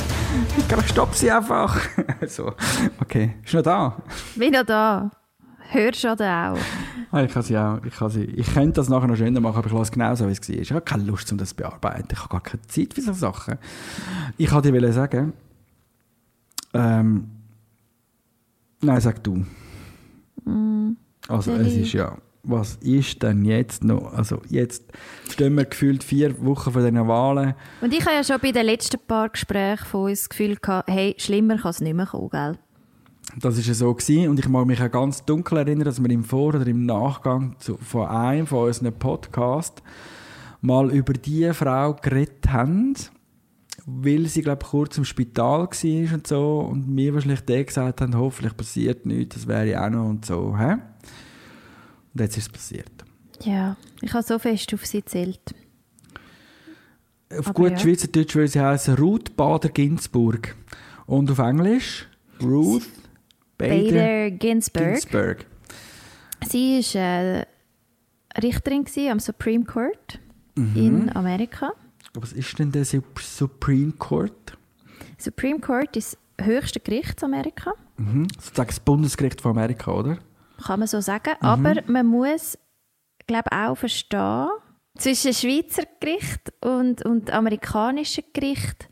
ich stopp sie einfach. so, okay, ist noch da? Noch da. Hörst du auch? Ah, ich kann sie auch. Ich, kann sie, ich könnte das nachher noch schöner machen, aber ich lasse es genau so, wie es war. Ich habe keine Lust, um das zu bearbeiten. Ich habe gar keine Zeit für solche Sachen. Ich wollte dir sagen, ähm, nein, sag du. also, es ist ja, was ist denn jetzt noch? Also, jetzt stehen wir gefühlt vier Wochen vor diesen Wahlen. Und ich habe ja schon bei den letzten paar Gesprächen von uns das Gefühl gehabt, hey, schlimmer kann es nicht mehr kommen, gell? Das war ja so. Gewesen. Und ich mag mich auch ganz dunkel erinnern, dass wir im Vor- oder im Nachgang zu, von einem von unseren Podcast mal über diese Frau geredet haben, weil sie, glaube ich, kurz im Spital war und so. Und mir wahrscheinlich die gesagt haben, hoffentlich passiert nichts, das wäre ja auch noch und so. Hä? Und jetzt ist es passiert. Ja, ich habe so fest auf sie gezählt. Auf Aber gut ja. Schweizerdeutsch würde sie heißen Ruth Bader Ginsburg. Und auf Englisch Ruth Bader, Bader Ginsburg. Ginsburg. Sie war äh, Richterin am Supreme Court Mhm. in Amerika. Was ist denn der Sup- Supreme Court? Supreme Court ist das höchste Gericht in Amerika, Mhm. Sozusagen das Bundesgericht von Amerika, oder? kann man so sagen. Mhm. Aber man muss, glaube auch verstehen, zwischen Schweizer Gericht und, und amerikanischen Gericht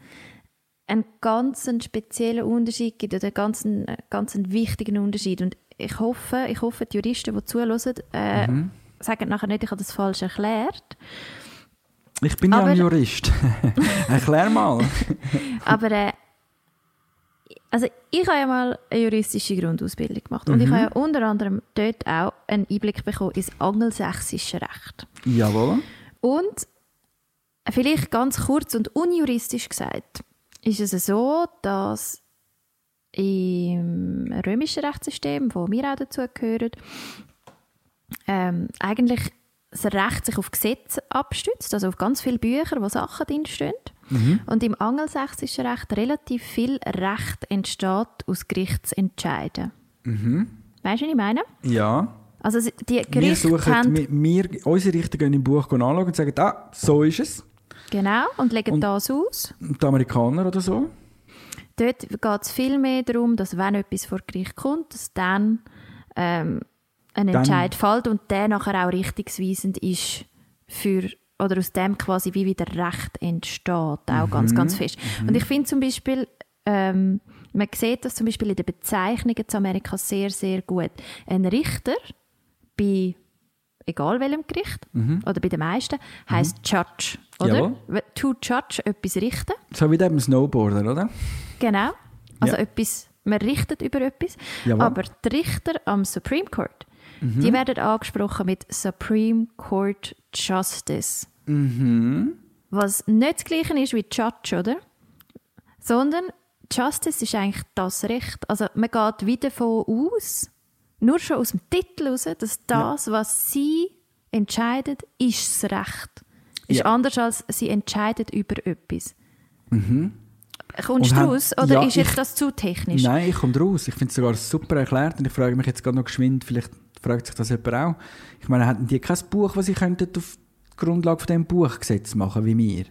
einen ganz speziellen Unterschied gibt oder einen ganz, ganz wichtigen Unterschied. Und ich hoffe, ich hoffe, die Juristen, die zuhören, äh, Mhm. sagen nachher nicht, ich habe das falsch erklärt. Ich bin ja Aber- ein Jurist. Erklär mal. Aber äh, also ich habe ja mal eine juristische Grundausbildung gemacht und ich habe ja unter anderem dort auch einen Einblick bekommen ins angelsächsische Recht. Jawohl. Und vielleicht ganz kurz und unjuristisch gesagt, ist es so, dass im römischen Rechtssystem, wo wir auch dazugehören, ähm, eigentlich das Recht sich auf Gesetze abstützt, also auf ganz viele Bücher, wo Sachen drinstehen. Und im angelsächsischen Recht relativ viel Recht entsteht aus Gerichtsentscheiden. Weißt du, was ich meine? Ja. Also die Wir Gerichte suchen, haben... wir, wir, unsere Richter gehen im Buch anschauen und sagen, ah, so ist es. Genau, und legen Und- das aus. Die Amerikaner oder so. Dort geht es viel mehr darum, dass wenn etwas vor Gericht kommt, dass dann ähm, ein Dann- Entscheid fällt und der nachher auch richtungsweisend ist für oder aus dem quasi wie wieder Recht entsteht, auch Mhm. ganz, ganz fest. Und ich finde zum Beispiel, ähm, man sieht das zum Beispiel in den Bezeichnungen zu Amerika sehr, sehr gut. Ein Richter bei egal welchem Gericht oder bei den meisten heißt Judge, oder? Mhm. Jawohl. To judge etwas richten. So wie dem Snowboarder, oder? Genau. Also Ja. etwas, man richtet über etwas. Jawohl. Aber die Richter am Supreme Court, Mhm. die werden angesprochen mit Supreme Court Justice. Mhm. Was nicht das Gleiche ist wie Judge, oder? Sondern Justice ist eigentlich das Recht. Also man geht wieder davon aus, nur schon aus dem Titel heraus, dass das, was sie entscheidet, ist das Recht. Ist Ja. anders als sie entscheidet über etwas. Kommst Und du haben- raus oder ja, ist jetzt ich- das zu technisch? Nein, ich komme raus. Ich finde es sogar super erklärt und ich frage mich jetzt gerade noch geschwind, vielleicht fragt sich das jemand auch. Ich meine, hätten die kein Buch, was sie könnten auf Grundlage von diesem Buch Gesetz machen, wie wir?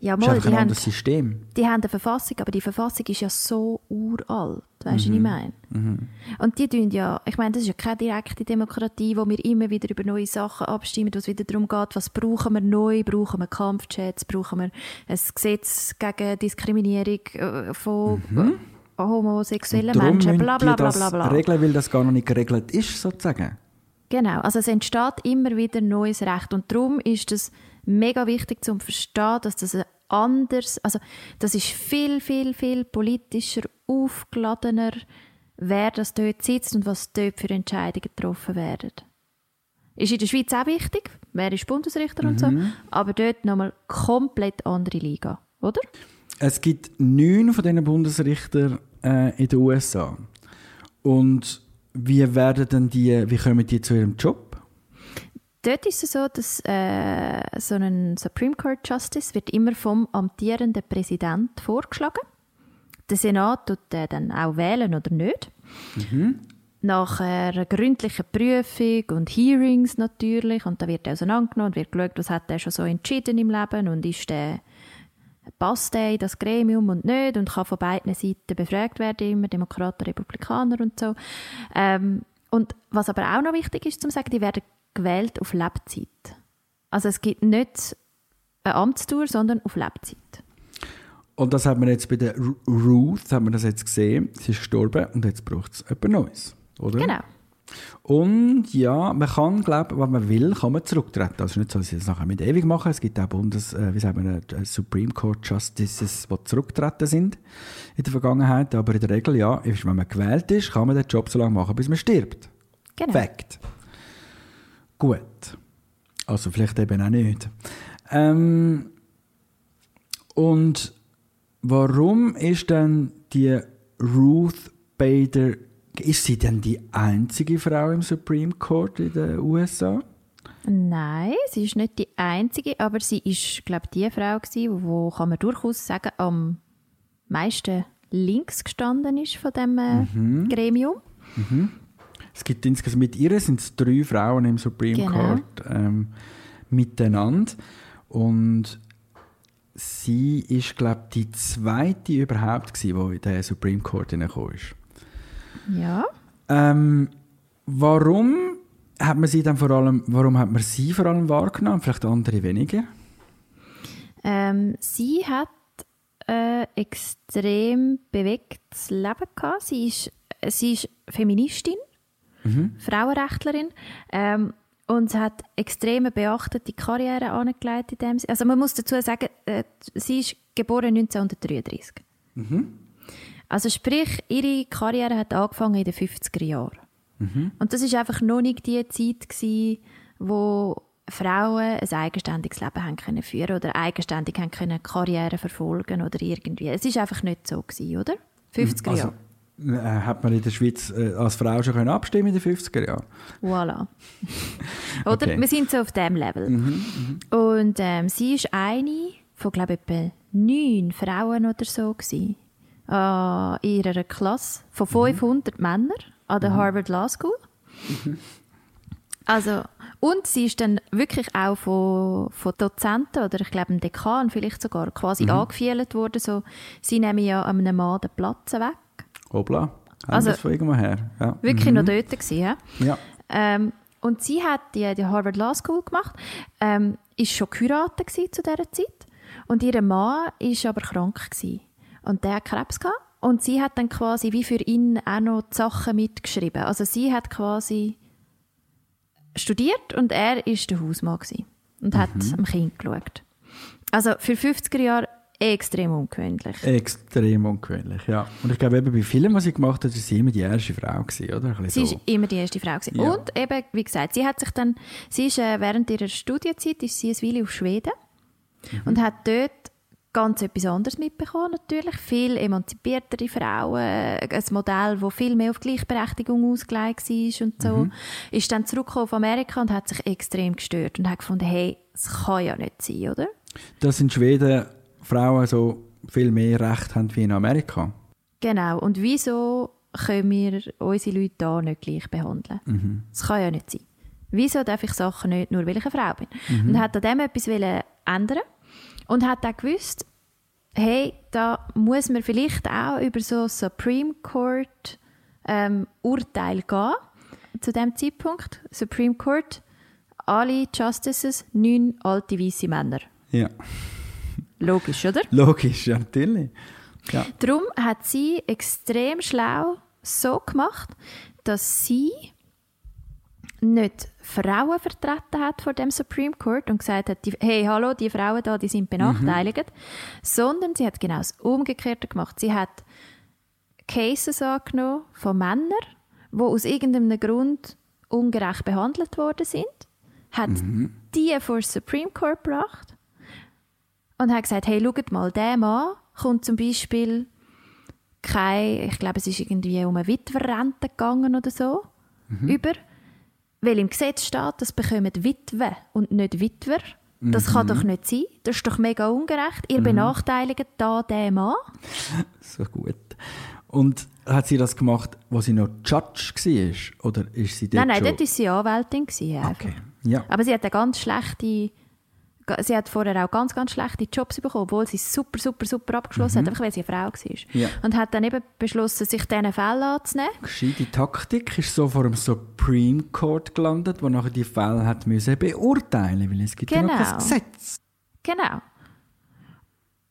Ja, Das ist mal, die ein haben, System. die haben eine Verfassung, aber die Verfassung ist ja so uralt. Weißt Mhm. du, was ich meine? Und die tun ja, ich meine, das ist ja keine direkte Demokratie, wo wir immer wieder über neue Sachen abstimmen, wo es wieder darum geht, was brauchen wir neu, brauchen wir Kampfchats, brauchen wir ein Gesetz gegen Diskriminierung äh, von äh, homosexuellen Mhm. Menschen, bla bla bla das bla bla. regeln, weil das gar noch nicht geregelt ist, sozusagen. Genau, also es entsteht immer wieder neues Recht und darum ist es mega wichtig zu verstehen, dass das ein anders, also das ist viel, viel, viel politischer, aufgeladener, wer das dort sitzt und was dort für Entscheidungen getroffen werden. Ist in der Schweiz auch wichtig, wer ist Bundesrichter und so, aber dort nochmal komplett andere Liga, oder? Es gibt neun von diesen Bundesrichtern äh, in den USA. Und wie werden denn die, wie kommen die zu ihrem Job? Dort ist es so, dass äh, so ein Supreme Court Justice wird immer vom amtierenden Präsident vorgeschlagen. Der Senat tut den dann auch wählen oder nicht. nach einer gründlichen Prüfung und Hearings natürlich und da wird er auseinandergenommen und wird geschaut, was hat er schon so entschieden im Leben und ist der passt er in das Gremium und nicht und kann von beiden Seiten befragt werden, immer Demokraten, Republikaner und so. Ähm, und was aber auch noch wichtig ist zu sagen, die werden gewählt auf Lebzeit. Also es gibt nicht eine Amtstour, sondern auf Lebzeit. Und das hat man jetzt bei der Ru- Ruth, hat man das jetzt gesehen, sie ist gestorben und jetzt braucht es etwas Neues, oder? Genau. Und ja, man kann, glaube ich, wenn man will, kann man zurücktreten. Also es ist nicht so, dass sie das nachher mit ewig machen. Es gibt auch Bundes, äh, wie sagt man, äh, Supreme Court Justices, die zurücktreten sind in der Vergangenheit. Aber in der Regel, ja, wenn man gewählt ist, kann man den Job so lange machen, bis man stirbt. genau. Fact. Gut. Also vielleicht eben auch nicht. Ähm, und warum ist denn die Ruth Bader, ist sie denn die einzige Frau im Supreme Court in den USA? Nein, sie ist nicht die einzige, aber sie ist, glaube ich, die Frau gewesen, wo kann man durchaus sagen, am meisten links gestanden ist von dem äh, Mhm. Gremium. Es gibt insgesamt mit ihr sind es drei Frauen im Supreme Genau. Court ähm, miteinander und sie ist glaube ich die zweite überhaupt gewesen, die in den Supreme Court hineingekommen ist. Ja. Ähm, warum hat man sie dann vor allem, warum hat man sie vor allem wahrgenommen, vielleicht andere weniger? Ähm, sie hat ein extrem bewegtes Leben gehabt. Sie ist, sie ist Feministin, Frauenrechtlerin ähm, und sie hat extreme beachtete Karriere angelegt in dem. Also man muss dazu sagen, äh, sie ist geboren 1933. Also sprich, ihre Karriere hat angefangen in den 50er Jahren. Und das ist einfach noch nicht die Zeit gewesen, wo Frauen ein eigenständiges Leben haben können führen oder eigenständig haben können Karriere verfolgen oder irgendwie. Es ist einfach nicht so gewesen, oder? 50er Also, Jahre. äh, hat man in der Schweiz äh, als Frau schon können abstimmen in den 50er Jahren? Voilà. oder? Okay. Mhm, Wir sind so auf dem Level. Und ähm, sie ist eine von, glaube ich, etwa neun Frauen oder so gewesen, äh, in ihrer Klasse von Mhm. 500 Männern an der Harvard Law School. Also, und sie ist dann wirklich auch von, von Dozenten oder ich glaube einem Dekan vielleicht sogar quasi Mhm. worden, so, sie nehmen ja einem Mann den Platz weg. Hoppla. Haben Also- das von irgendwo her? Ja. Wirklich noch dort gewesen, ja? Ja. Ähm, und sie hat die, die Harvard Law School gemacht, ähm, ist schon geheiratet zu dieser Zeit und ihr Mann ist aber krank gewesen. und der hat Krebs gehabt und sie hat dann quasi wie für ihn auch noch die Sachen mitgeschrieben. Also sie hat quasi studiert und er ist der Hausmann gewesen und hat am Kind geschaut. Also für 50er Jahre extrem ungewöhnlich. Extrem ungewöhnlich, ja. Und ich glaube, eben bei vielen, was sie gemacht hat, ist sie immer die erste Frau gewesen, oder? Ein Sie bisschen ist immer die erste Frau gewesen. Ja. Und eben, wie gesagt, sie hat sich dann, sie ist äh, während ihrer Studienzeit ist sie eine Weile auf Schweden Mhm. und hat dort ganz etwas anderes mitbekommen natürlich. Viel emanzipiertere Frauen, äh, ein Modell, das viel mehr auf Gleichberechtigung ausgelegt war und so. Mhm. Ist dann zurückgekommen auf Amerika und hat sich extrem gestört und hat gefunden, hey, das kann ja nicht sein, oder? Dass in Schweden Frauen so viel mehr Recht haben wie in Amerika. Genau. Und wieso können wir unsere Leute da nicht gleich behandeln? Das kann ja nicht sein. Wieso darf ich Sachen nicht, nur weil ich eine Frau bin? Und hat an dem etwas ändern und hat auch gewusst, hey, da muss man vielleicht auch über so Supreme Court ähm, Urteil gehen. Zu dem Zeitpunkt Supreme Court, alle Justices, neun alte weiße Männer. Ja. Logisch, oder? Logisch, ja, natürlich. Ja. Darum hat sie extrem schlau so gemacht, dass sie nicht Frauen vertreten hat vor dem Supreme Court und gesagt hat, die, hey, hallo, die Frauen da, die sind benachteiligt, sondern sie hat genau das Umgekehrte gemacht. Sie hat Cases angenommen von Männern, die aus irgendeinem Grund ungerecht behandelt worden sind, hat die vor das Supreme Court gebracht und hat gesagt, hey, schaut mal, der Mann kommt zum Beispiel kein, ich glaube, es ist irgendwie um eine Witwerrente gegangen oder so, über, weil im Gesetz steht, das bekommen Witwe und nicht Witwer. Das kann doch nicht sein. Das ist doch mega ungerecht. Ihr benachteiligt da den Mann. So gut. Und hat sie das gemacht, als sie noch Judge war? Oder ist sie dort Nein, nein, schon... dort war sie Anwältin. gewesen. Okay, ja. Aber sie hat eine ganz schlechte... Sie hat vorher auch ganz, ganz schlechte Jobs bekommen, obwohl sie super, super, super abgeschlossen hat, einfach weil sie eine Frau war. Mhm. Ja. Und hat dann eben beschlossen, sich diesen Fällen anzunehmen. Gescheite Taktik ist so vor dem Supreme Court gelandet, wo nachher die Fälle hat müssen beurteilen, weil es gibt ja noch Genau. Gesetz. Genau.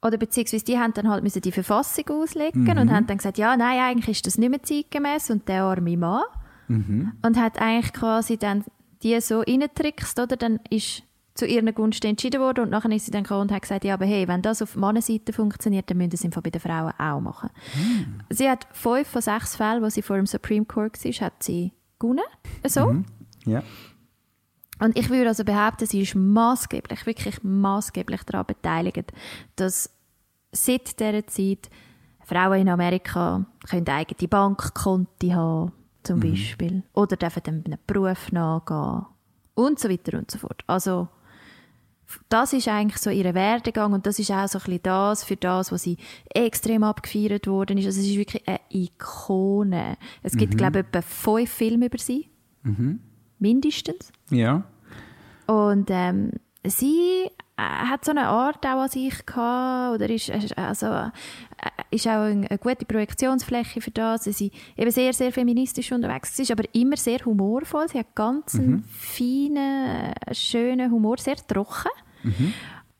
Oder beziehungsweise die haben dann halt müssen die Verfassung auslegen Mhm. und haben dann gesagt, ja, nein, eigentlich ist das nicht mehr zeitgemäß und der arme Mann. Mhm. Und hat eigentlich quasi dann die so reingetrickst, oder? Dann ist zu ihren Gunsten entschieden worden und nachher ist sie dann gekommen und hat gesagt, ja, aber hey, wenn das auf Mannenseite funktioniert, dann müssen sie es im Fall bei den Frauen auch machen. Mhm. Sie hat fünf von sechs Fällen, wo sie vor dem Supreme Court war, hat sie gewonnen. So. Mhm. Ja. Und ich würde also behaupten, sie ist maßgeblich, wirklich maßgeblich daran beteiligt, dass seit dieser Zeit Frauen in Amerika können eigene Bankkonti haben, zum Beispiel, oder dürfen dann einem Beruf nachgehen und so weiter und so fort. Also das ist eigentlich so ihr Werdegang und das ist auch so ein bisschen das, für das, was sie extrem abgefeiert worden ist. Also es ist wirklich eine Ikone. Es gibt, glaube ich, etwa fünf Filme über sie. Mindestens. Ja. Und ähm, sie hat so eine Art auch an sich gehabt, oder ist, äh, also, äh, ist auch eine, gute Projektionsfläche für das. Sie eben sehr, sehr feministisch unterwegs. Sie ist aber immer sehr humorvoll. Sie hat ganz einen feinen, äh, schönen Humor, sehr trocken.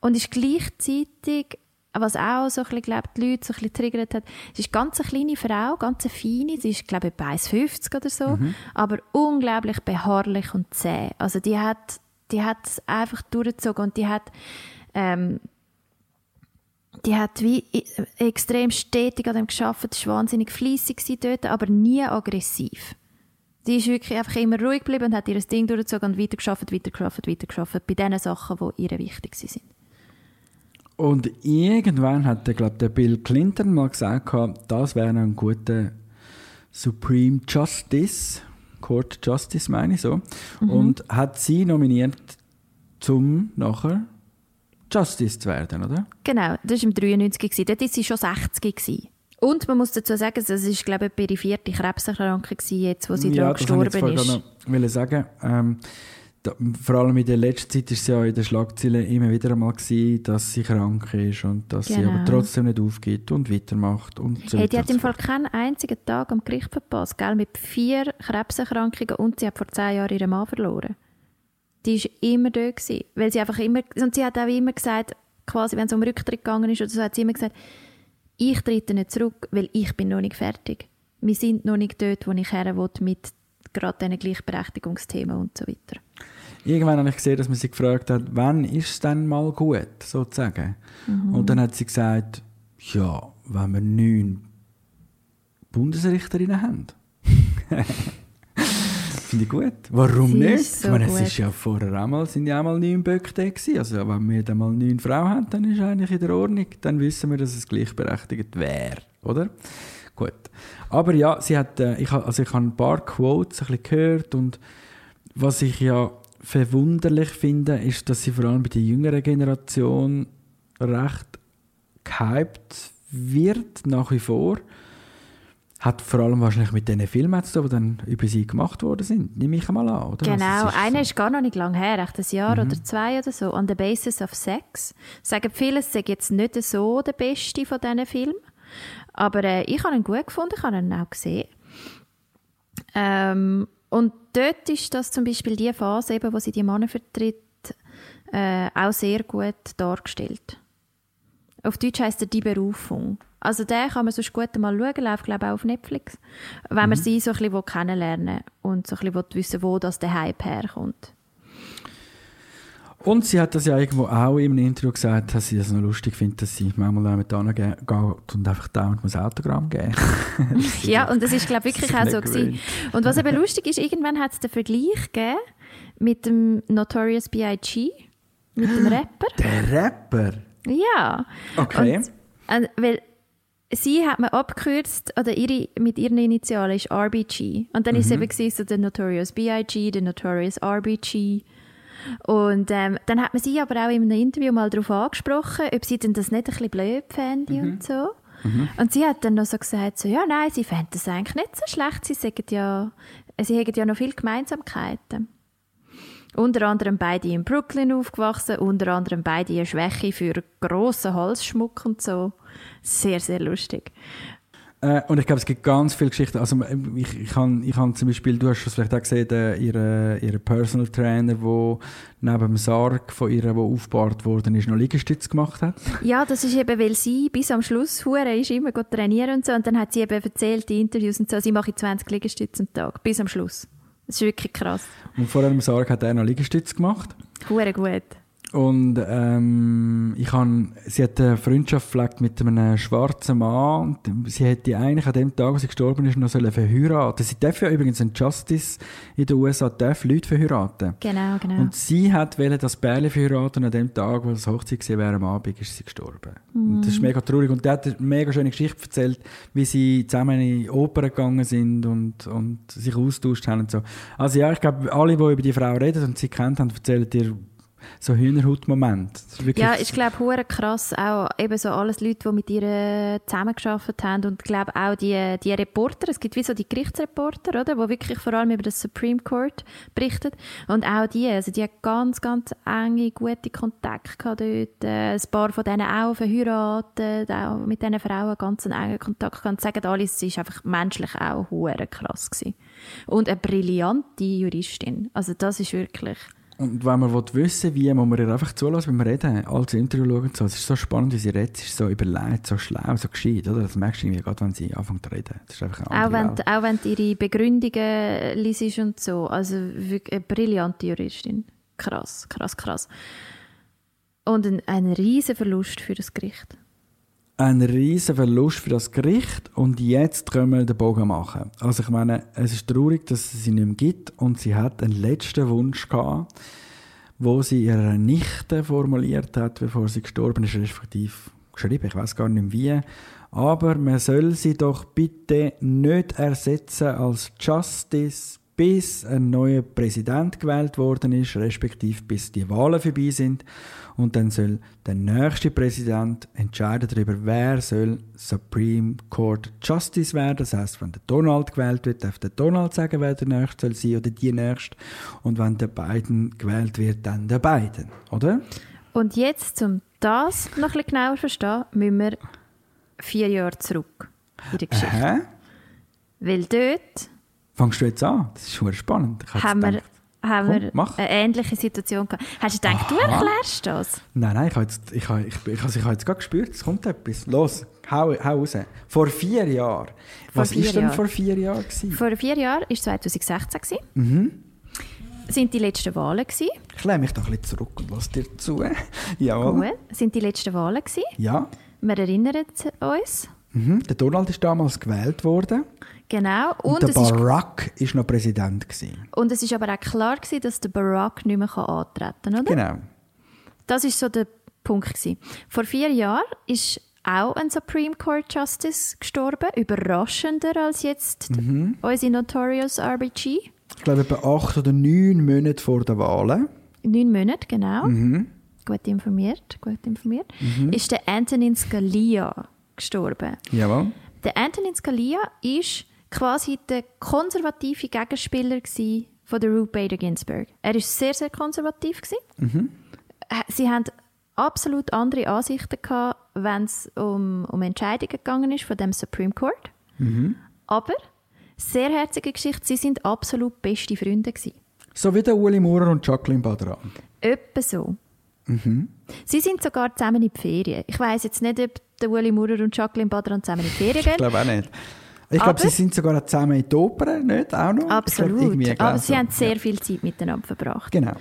Und ist gleichzeitig, was auch so ein bisschen, glaub, die Leute so ein bisschen triggert hat, sie ist ganz eine kleine Frau, ganz eine feine, sie ist glaube ich etwa 1,50 oder so, aber unglaublich beharrlich und zäh. Also die hat die hat es einfach durchgezogen und die hat ähm, die hat wie extrem stetig an dem geschafft, ist wahnsinnig gewesen dort, aber nie aggressiv. Die ist wirklich einfach immer ruhig geblieben und hat ihr Ding durchgezogen und weitergeschafft, weitergeschafft, weitergeschafft bei den Sachen, die ihr wichtig sind. Und irgendwann hat der, glaub, der Bill Clinton mal gesagt, das wäre ein guter Supreme Justice, Court Justice meine ich so, und hat sie nominiert, zum nachher Justice zu werden, oder? Genau, das war im 93. gewesen. Dort war sie schon 60 gewesen. Und man muss dazu sagen, das ist, glaube ich, ihre vierte Krebserkrankung jetzt, wo sie daran wollte ich gestorben ist. noch wollen sagen. Ähm, da, vor allem in der letzten Zeit ist es ja in den Schlagzeilen immer wieder einmal gewesen, dass sie krank ist und dass sie Genau. aber trotzdem nicht aufgibt und weitermacht und so Hey, die hat im Fall keinen einzigen Tag am Gericht verpasst, gell? mit vier Krebserkrankungen und sie hat vor zehn Jahren ihren Mann verloren. Die war immer dort, gewesen, weil sie einfach immer, und sie hat auch immer gesagt, quasi wenn es um Rücktritt gegangen ist oder so, hat sie immer gesagt, ich trete nicht zurück, weil ich bin noch nicht fertig. Wir sind noch nicht dort, wo ich her will, mit gerade diesen Gleichberechtigungsthemen und so weiter. Irgendwann habe ich gesehen, dass man sie gefragt hat, wann ist es denn mal gut, sozusagen. Mhm. Und dann hat sie gesagt, ja, wenn wir neun Bundesrichterinnen haben. Finde ich gut. Warum Sie nicht? so ich meine, es ist ja vorher auch mal, sind ja auch mal neun Böcke da gewesen. Also wenn wir dann mal neun Frauen haben, dann ist eigentlich in der Ordnung. Dann wissen wir, dass es gleichberechtigt wäre, oder? Gut. Aber ja, sie hat, äh, ich, also ich habe ein paar Quotes ein bisschen gehört und was ich ja verwunderlich finde, ist, dass sie vor allem bei der jüngeren Generation recht gehypt wird, nach wie vor. Hat vor allem wahrscheinlich mit den Filmen zu tun, die dann über sie gemacht worden sind. Nehme ich einmal an, oder? Genau, Also ist einer so- Mhm. ist gar noch nicht lange her, echt ein Jahr oder zwei oder so. On the basis of sex. Sagen viele, es sei jetzt nicht so der beste von diesen Filmen. Aber äh, ich habe ihn gut gefunden, ich habe ihn auch gesehen. Ähm, und dort ist das zum Beispiel die Phase, eben, wo sie die Männer vertritt, äh, auch sehr gut dargestellt. Auf Deutsch heißt er «Die Berufung». Also den kann man sonst gut mal schauen, läuft glaube ich auch auf Netflix. Wenn man sie so ein bisschen will kennenlernen und so ein bisschen will wissen wo das der Hype herkommt. Und sie hat das ja irgendwo auch im Interview gesagt, dass sie das noch lustig findet, dass sie manchmal damit hingeht und einfach dauernd muss Autogramm geben Ja, und das ist glaube ich wirklich auch so gewesen. Und was eben lustig ist, irgendwann hat es den Vergleich gegeben mit dem Notorious B.I.G., mit dem Rapper. Der Rapper? Ja. Okay. Und, äh, weil sie hat man abgekürzt, oder ihre, mit ihren Initialen ist RBG. Und dann ist es eben gewesen, so der Notorious B.I.G., der Notorious RBG. Und ähm, dann hat man sie aber auch in einem Interview mal darauf angesprochen, ob sie denn das nicht ein bisschen blöd fände und so. Und sie hat dann noch so gesagt, so, ja, nein, sie fände das eigentlich nicht so schlecht. Sie sagen ja, sie hätten ja noch viele Gemeinsamkeiten. Unter anderem beide in Brooklyn aufgewachsen, unter anderem beide eine Schwäche für grossen Halsschmuck und so. Sehr, sehr lustig. Äh, und ich glaube, es gibt ganz viele Geschichten. Also ich, ich habe ich hab zum Beispiel, du hast es vielleicht auch gesehen, äh, ihre, ihre Personal Trainer, der neben dem Sarg von ihr, der aufgebaut worden ist, noch Liegestütz gemacht hat. Ja, das ist eben, weil sie bis am Schluss hure ist immer gut trainieren und so. Und dann hat sie eben erzählt in Interviews und so, sie mache 20 Liegestütze am Tag, bis am Schluss. Das ist wirklich krass. Und vor dem Sarg hat er noch Liegestütz gemacht. Hure gut. Und ähm, ich han, sie hat eine Freundschaft gepflegt mit einem schwarzen Mann. Und sie hätte eigentlich an dem Tag, wo sie gestorben ist, noch sollen verheiraten. Sie darf ja übrigens ein Justice in den USA darf Leute verheiraten. Genau, genau. Und sie hat wollte das Bärli verheiraten an dem Tag, wo das Hochzeit war, wäre am Abend, ist sie gestorben. Und das ist mega traurig. Und der hat eine mega schöne Geschichte erzählt, wie sie zusammen in die Oper gegangen sind und, und sich austauscht haben und so. Also ja, ich glaube, alle, die über die Frau reden und sie kennt haben, erzählen dir so Hühnerhaut-Moment. Ja, ich glaube, hure krass, auch eben so alles Leute, die mit ihr zusammengearbeitet haben und ich glaube auch die, die Reporter, es gibt wie so die Gerichtsreporter, oder, die wirklich vor allem über das Supreme Court berichten und auch die, also die hat ganz, ganz enge, gute Kontakte gehabt dort, äh, ein paar von denen auch verheiratet, auch mit diesen Frauen ganz einen engen Kontakt gehabt. Und sagen alle, sie ist einfach menschlich auch hure krass gewesen. Und eine brillante Juristin, also das ist wirklich... Und wenn man wissen will, wie, muss man ihr einfach zulassen, wenn wir reden, als Interview schauen und so. Es ist so spannend, wie sie redet, sie ist so überlegt, so schlau, so gescheit, oder? Das merkst du irgendwie gerade, wenn sie anfängt zu reden. Das ist einfach Auch wenn, Welt. auch wenn du ihre Begründungen liest und so. Also wirklich eine brillante Juristin. Krass, krass, krass. Und ein, ein riesen Verlust für das Gericht. Ein riesen Verlust für das Gericht und jetzt können wir den Bogen machen. Also ich meine, es ist traurig, dass es sie nicht mehr gibt und sie hat einen letzten Wunsch gehabt, wo sie ihrer Nichte formuliert hat, bevor sie gestorben ist, respektive geschrieben, ich weiß gar nicht wie. Aber man soll sie doch bitte nicht ersetzen als Justice, bis ein neuer Präsident gewählt worden ist, respektive bis die Wahlen vorbei sind. Und dann soll der nächste Präsident entscheiden darüber, wer soll Supreme Court Justice werden. Das heißt, wenn der Donald gewählt wird, darf der Donald sagen, wer der nächste soll sein oder die nächste. Und wenn der Biden gewählt wird, dann der Biden, oder? Und jetzt, um das noch ein bisschen genauer zu verstehen, müssen wir vier Jahre zurück in der Geschichte. Hä? Weil dort Fangst du jetzt an? Das ist schon spannend. Haben wir, haben Komm, wir mach. eine ähnliche Situation gehabt. Hast du gedacht, du Aha. erklärst das? Nein, nein, ich habe jetzt, ich habe, ich, ich, also ich habe jetzt gerade gespürt, es kommt etwas. Los, hau, hau raus. Vor vier Jahren. Was vier ist denn vor vier Jahren gewesen? Vor vier Jahren war 2016. gewesen. Mhm. Sind die letzten Wahlen gewesen. Ich lehne mich da ein bisschen zurück und lass dir zu. Jawohl. Gut. Sind die letzten Wahlen gewesen. Ja. Wir erinnern uns. Mhm. Der Donald ist damals gewählt worden. Genau. Und, Und, der es ist, Barack ist noch Präsident gewesen. und es ist aber auch klar gewesen, dass der Barack nicht mehr antreten kann, oder? Genau. Das ist so der Punkt gewesen. Vor vier Jahren ist auch ein Supreme Court Justice gestorben, überraschender als jetzt Mhm. unsere Notorious RBG. Ich glaube, etwa acht oder neun Monate vor den Wahlen. Neun Monate, genau. Mhm. Gut informiert, gut informiert. Ist der Antonin Scalia gestorben. Jawohl. Der Antonin Scalia ist quasi der konservative Gegenspieler von der Ruth Bader Ginsburg. Er ist sehr, sehr konservativ. Äh, Sie haben absolut andere Ansichten gehabt, wenn es um, um Entscheidungen gegangen ist von dem Supreme Court. Aber sehr herzige Geschichte. Sie sind absolut beste Freunde gsi. So wie der Uli Maurer und Jacqueline Badran. Etwa so. Sie sind sogar zusammen in die Ferien. Ich weiß jetzt nicht, ob der Uli Maurer und Jacqueline Badran zusammen in die Ferien Ich gehen. glaube auch nicht. Ich glaube, sie sind sogar zusammen in die Oper, nicht? Auch noch? Absolut. irgendwie Aber sie haben sehr viel Zeit miteinander verbracht. Genau.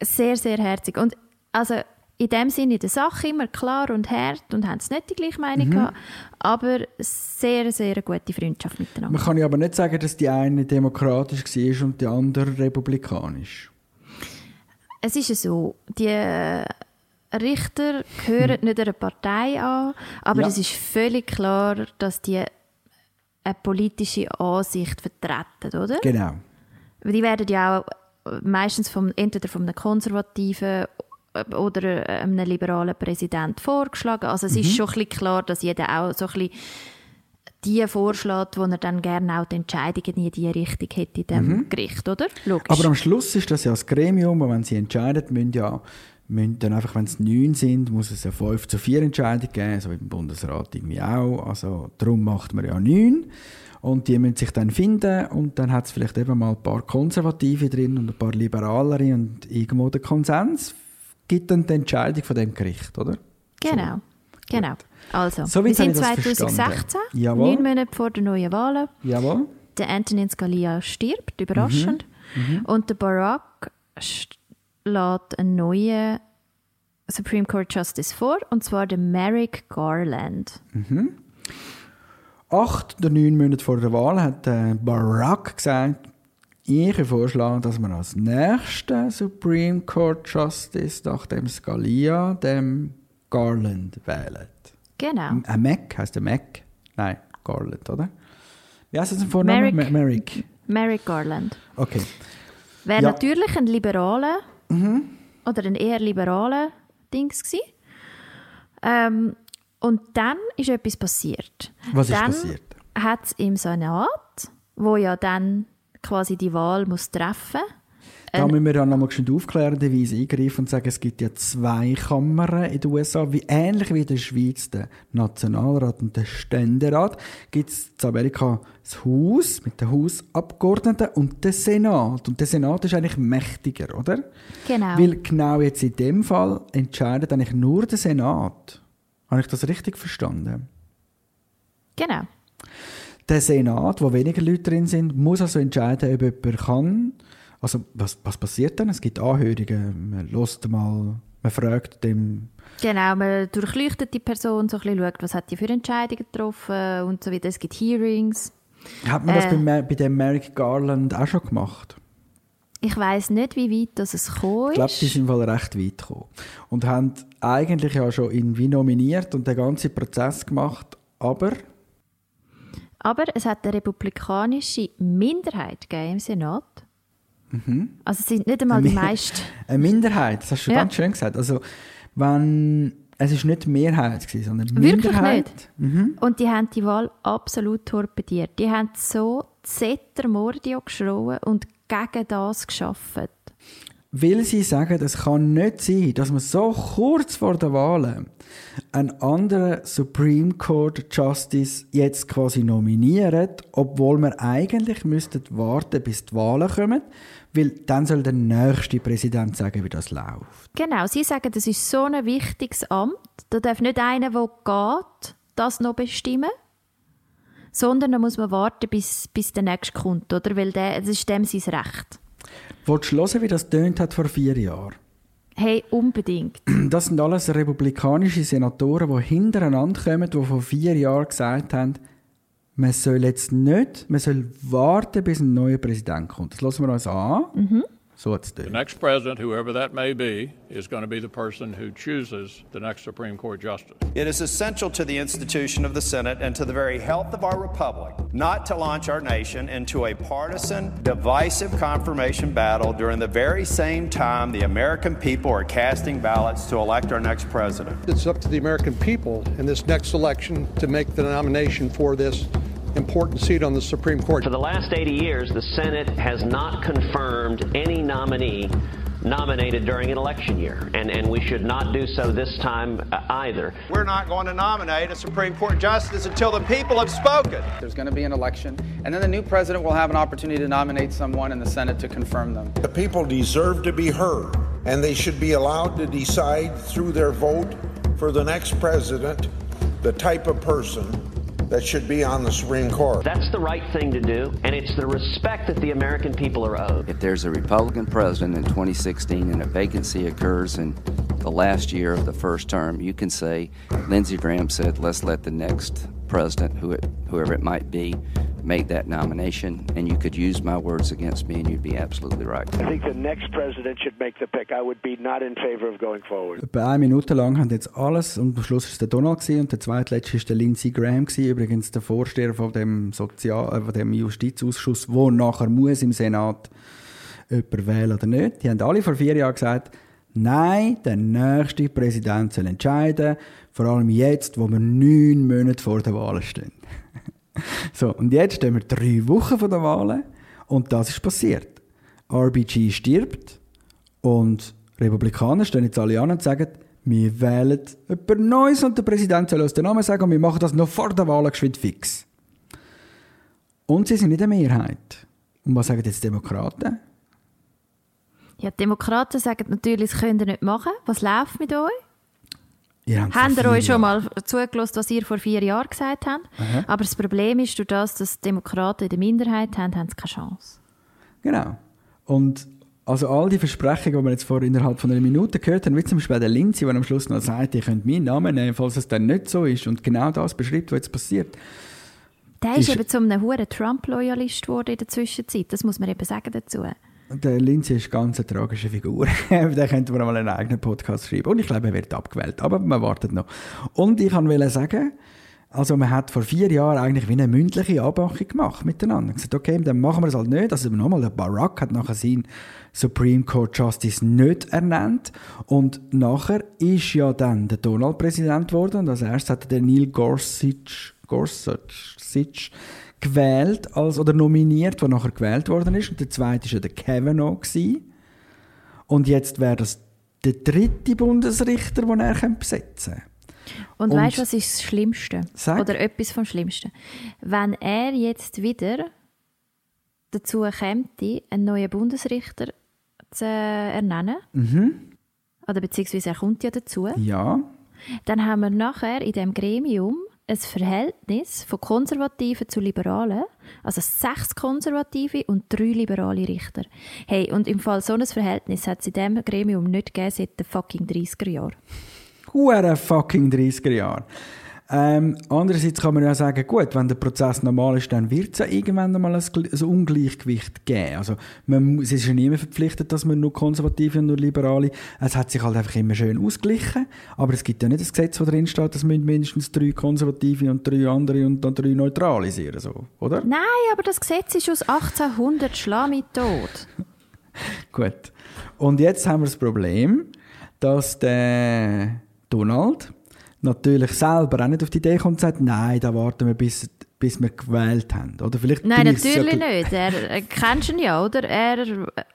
Sehr, sehr herzig. Und also in dem Sinne in der Sache immer klar und hart und haben es nicht die gleiche Meinung Mhm. gehabt, aber sehr, sehr eine gute Freundschaft miteinander. Man kann ja aber nicht sagen, dass die eine demokratisch war und die andere republikanisch. Es ist ja so, die äh, Richter gehören nicht einer Partei an, aber Hm. Ja. es ist völlig klar, dass die eine politische Ansicht vertreten, oder? Genau. Die werden ja auch meistens vom, entweder von einem konservativen äh, oder äh, einem liberalen Präsident vorgeschlagen. Also es Mhm. ist schon ein bisschen klar, dass jeder auch so ein bisschen die vorschlägt, wo er dann gerne auch die Entscheidungen in die Richtung hätte in dem Gericht, oder? Logisch. Mhm. Aber am Schluss ist das ja das Gremium, und wenn sie entscheiden, müssen ja müssen dann einfach, wenn es neun sind, muss es eine 5 zu 4 Entscheidung geben, so wie beim Bundesrat irgendwie auch. Also darum macht man ja neun. Und die müssen sich dann finden und dann hat es vielleicht eben mal ein paar Konservative drin und ein paar Liberalere und irgendwo der Konsens gibt dann die Entscheidung von dem Gericht, oder? genau. Genau. Also, So wir sind ich das 2016, verstanden. Jawohl. neun Monate vor den neuen Wahlen. Jawohl. Der Antonin Scalia stirbt, überraschend. Mhm. Und der Barack lädt einen neuen Supreme Court Justice vor, und zwar den Merrick Garland. Acht oder neun Monate vor der Wahl hat äh, Barack gesagt, ich vorschlage, dass man als nächsten Supreme Court Justice nach dem Scalia dem Garland wählt. Genau. Ein Mac heißt der Mac? Nein, Garland, oder? Wie heißt das im Vornamen? Merrick. Merrick. Merrick Garland. Okay. Wäre Ja. natürlich ein liberaler oder ein eher liberaler Dings gewesen. Ähm, und dann ist etwas passiert. Was ist dann passiert? hat es im Senat, wo ja dann quasi die Wahl muss treffen Da müssen wir dann nochmal schnell aufklärenderweise eingreifen und sagen, es gibt ja zwei Kammern in den USA, wie ähnlich wie in der Schweiz der Nationalrat und der Ständerat, gibt es in Amerika das Haus mit den Hausabgeordneten und den Senat. Und der Senat ist eigentlich mächtiger, oder? Genau. Weil genau jetzt in dem Fall entscheidet eigentlich nur der Senat. Habe ich das richtig verstanden? Genau. Der Senat, wo weniger Leute drin sind, muss also entscheiden, ob jemand kann. Also, was, was passiert dann? Es gibt Anhörungen, man hört mal, man fragt dem. Genau, man durchleuchtet die Person, so ein bisschen schaut, was hat die für Entscheidungen getroffen und so weiter. Es gibt Hearings. Hat man das Äh. bei, Ma- bei dem Merrick Garland auch schon gemacht? Ich weiß nicht, wie weit das es gekommen Ich glaube, ist. die sind Fall recht weit gekommen. Und haben eigentlich ja schon ihn wie nominiert und den ganzen Prozess gemacht, aber Aber es hat eine republikanische Minderheit gegeben im Senat. Also es sind nicht einmal die meisten. eine Minderheit, das hast du schon Ja. ganz schön gesagt. Also, wenn, es ist nicht Mehrheit gewesen, sondern Wirklich Minderheit. nicht. Und die haben die Wahl absolut torpediert. Die haben so Zeter Mordio geschrien und gegen das geschafft. Weil sie sagen, es kann nicht sein, dass man so kurz vor der Wahl einen anderen Supreme Court Justice jetzt quasi nominiert, obwohl wir eigentlich müssten warten, bis die Wahlen kommen, weil dann soll der nächste Präsident sagen, wie das läuft. Genau, sie sagen, das ist so ein wichtiges Amt. Da darf nicht einer, der geht, das noch bestimmen. Sondern da muss man warten, bis, bis der nächste kommt, oder? Weil der, das ist dem sein Recht. Willst du hören, wie das tönt hat vor vier Jahren? Hey, unbedingt. Das sind alles republikanische Senatoren, die hintereinander kommen, die vor vier Jahren gesagt haben, man soll jetzt nicht, man soll warten, bis ein neuer Präsident kommt. Das lassen wir uns an. So hat es The next president, whoever that may be, is going to be the person who chooses the next Supreme Court justice. It is essential to the institution of the Senate and to the very health of our republic not to launch our nation into a partisan, divisive confirmation battle during the very same time the American people are casting ballots to elect our next president. It's up to the American people in this next election to make the nomination for this important seat on the Supreme Court. For the last 80 years, the Senate has not confirmed any nominee nominated during an election year, and, and we should not do so this time uh, either. We're not going to nominate a Supreme Court justice until the people have spoken. There's going to be an election, and then the new president will have an opportunity to nominate someone in the Senate to confirm them. The people deserve to be heard, and they should be allowed to decide through their vote for the next president the type of person that should be on the Supreme Court. That's the right thing to do, and it's the respect that the American people are owed. If there's a Republican president in 2016 and a vacancy occurs in the last year of the first term, you can say Lindsey Graham said, let's let the next president, who it, whoever it might be, make that nomination. And you could use my words against me, and you'd be absolutely right. I think the next president should make the pick. I would be not in favor of going forward. Etwa eine Minute lang haben jetzt alles und am Schluss war es der Donald gewesen, und der zweitletzte war der Lindsey Graham, gewesen, übrigens der Vorsteher von dem, Sozial äh, von dem Justizausschuss, wo nachher muss im Senat jemand wählen oder nicht. Die haben alle vor vier Jahren gesagt, nein, der nächste Präsident soll entscheiden, vor allem jetzt, wo wir neun Monate vor der Wahlen stehen. so, und jetzt stehen wir drei Wochen vor der Wahlen und das ist passiert. RBG stirbt und Republikaner stehen jetzt alle an und sagen, wir wählen jemand Neues und der Präsident soll uns den Namen sagen und wir machen das noch vor der Wahl geschwind fix. Und sie sind nicht eine Mehrheit. Und was sagen jetzt die Demokraten? Ja, die Demokraten sagen natürlich, das könnt ihr nicht machen. Was läuft mit euch? Ihr habt ihr euch schon mal zugelassen, was ihr vor vier Jahren gesagt habt? Aha. Aber das Problem ist, durch das, dass die Demokraten in der Minderheit haben, haben sie keine Chance. Genau. Und also all die Versprechungen, die wir jetzt vor innerhalb von einer Minute gehört haben, wie zum Beispiel der Lindsay, der am Schluss noch sagt, ihr könnt meinen Namen nehmen, falls es dann nicht so ist und genau das beschreibt, was jetzt passiert. Der ist, Ist- eben zu einem hohen Trump-Loyalist geworden in der Zwischenzeit. Das muss man eben sagen dazu. Der Lindsay ist ganz eine tragische Figur. da könnte man mal einen eigenen Podcast schreiben. Und ich glaube, er wird abgewählt. Aber man wartet noch. Und ich wollte sagen, also man hat vor vier Jahren eigentlich wie eine mündliche Abmachung gemacht miteinander. Gesagt, okay, dann machen wir es halt nicht. Also nochmal, der Barack hat nachher seinen Supreme Court Justice nicht ernannt. Und nachher ist ja dann der Donald Präsident geworden. Und als erstes hat der Neil Gorsuch, Gorsuch gewählt, als, oder nominiert, der nachher gewählt worden ist. Und der zweite war ja der Kavanaugh. Gewesen. Und jetzt wäre das der dritte Bundesrichter, den er besetzen könnte. Und, Und- weißt du, was ist das Schlimmste? Sag. Oder etwas vom Schlimmsten? Wenn er jetzt wieder dazu käme, einen neuen Bundesrichter zu ernennen, Mhm. oder beziehungsweise er kommt ja dazu, Ja. dann haben wir nachher in dem Gremium ein Verhältnis von Konservativen zu Liberalen, also sechs Konservative und drei liberale Richter. Hey, und im Fall so ein Verhältnis hat es in diesem Gremium nicht gegeben seit den fucking 30er Jahren. Hure fucking 30er Jahre. Ähm, andererseits kann man ja sagen, gut, wenn der Prozess normal ist, dann wird es ja irgendwann einmal ein, ein Ungleichgewicht geben. Also, man, es ist ja niemand verpflichtet, dass man nur Konservative und nur Liberale. Es hat sich halt einfach immer schön ausgeglichen. Aber es gibt ja nicht das Gesetz, wo drin steht, dass mindestens drei Konservative und drei andere und dann drei Neutrale sein, so, oder? Nein, aber das Gesetz ist aus 1800, schlag mich tot. Gut. Und jetzt haben wir das Problem, dass der Donald natürlich selber auch nicht auf die Idee kommt und sagt, nein, da warten wir, bis, bis wir gewählt haben. Oder vielleicht Nein, natürlich gl- nicht. Er, äh, kennst ihn ja, oder? Er,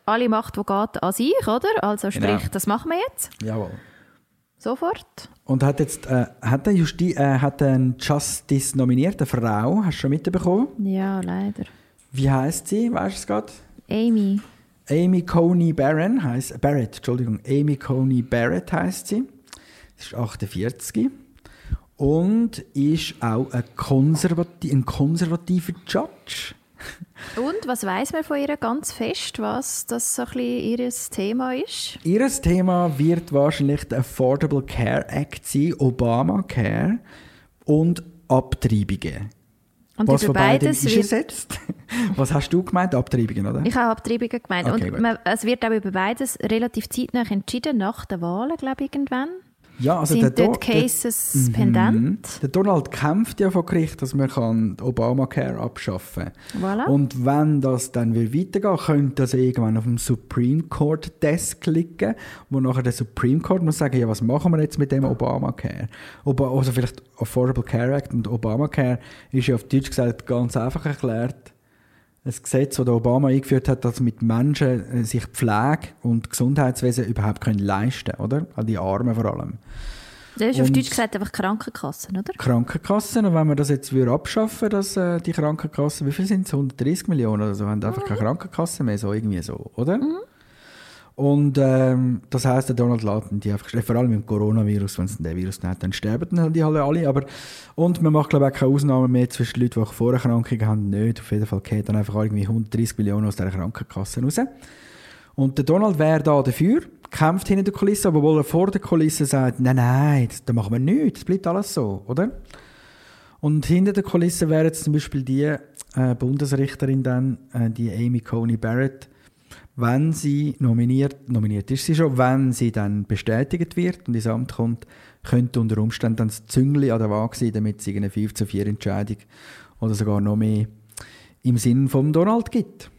alle Macht, die geht, an sich, oder? Also sprich, Genau. das machen wir jetzt. Jawohl. Sofort. Und hat jetzt äh, hat der Justi äh, hat einen Justice nominiert, eine Frau, hast du schon mitbekommen? Ja, leider. Wie heißt sie? Weißt du es gerade? Amy. Amy Coney Barron heißt Barrett, Entschuldigung, Amy Coney Barrett heißt. Sie ist 48 und ist auch ein, konservati ein konservativer Judge. Und was weiß man von ihr ganz fest, was das so ein bisschen ihr Thema ist? Ihr Thema wird wahrscheinlich der Affordable Care Act sein, Obamacare und Abtreibungen. Und Was über beides ist ersetzt? Was hast du gemeint? Abtreibungen, oder? Ich habe Abtreibungen gemeint. Okay, und man, es wird auch über beides relativ zeitnah entschieden, nach den Wahlen, glaube ich, irgendwann. Ja, also Sind der dort Do- der- Cases Mhm. pendent? Der Donald kämpft ja vor Gericht, dass man kann Obamacare abschaffen Voilà. Und wenn das dann wieder weitergeht, könnte das irgendwann auf dem Supreme Court Desk liegen, wo nachher der Supreme Court muss sagen, ja, was machen wir jetzt mit dem Obamacare? Oba also vielleicht Affordable Care Act und Obamacare ist ja auf Deutsch gesagt ganz einfach erklärt, ein Gesetz, das Obama eingeführt hat, dass mit Menschen äh, sich Pflege und Gesundheitswesen überhaupt können leisten oder? An die Armen vor allem. Das ist auf Und- Deutsch gesagt einfach Krankenkassen, oder? Krankenkassen. Und wenn wir das jetzt würde abschaffen dass äh, die Krankenkassen, wie viel sind es? 130 Millionen oder so, haben einfach keine Krankenkasse mehr, so irgendwie so, oder? Und ähm, das heisst, der Donald Laden, die einfach, vor allem im Coronavirus, wenn es den Virus nicht hat, dann sterben dann die alle. alle. Aber, und man macht, glaube ich, keine Ausnahme mehr zwischen Leuten, die Vorerkrankungen haben, nicht. Auf jeden Fall geht dann einfach irgendwie 130 Millionen aus dieser Krankenkasse raus. Und der Donald wäre da dafür, kämpft hinter der Kulisse, obwohl er vor der Kulisse sagt, nein, nein, da machen wir nichts, das bleibt alles so, oder? Und hinter der Kulisse wäre jetzt zum Beispiel die äh, Bundesrichterin dann, äh, die Amy Coney Barrett, wenn sie nominiert, nominiert ist sie schon, wenn sie dann bestätigt wird und ins Amt kommt, könnte unter Umständen dann das Züngli an der Waage sein, damit es eine 5 zu 4 Entscheidung oder sogar noch mehr im Sinn von Donald gibt.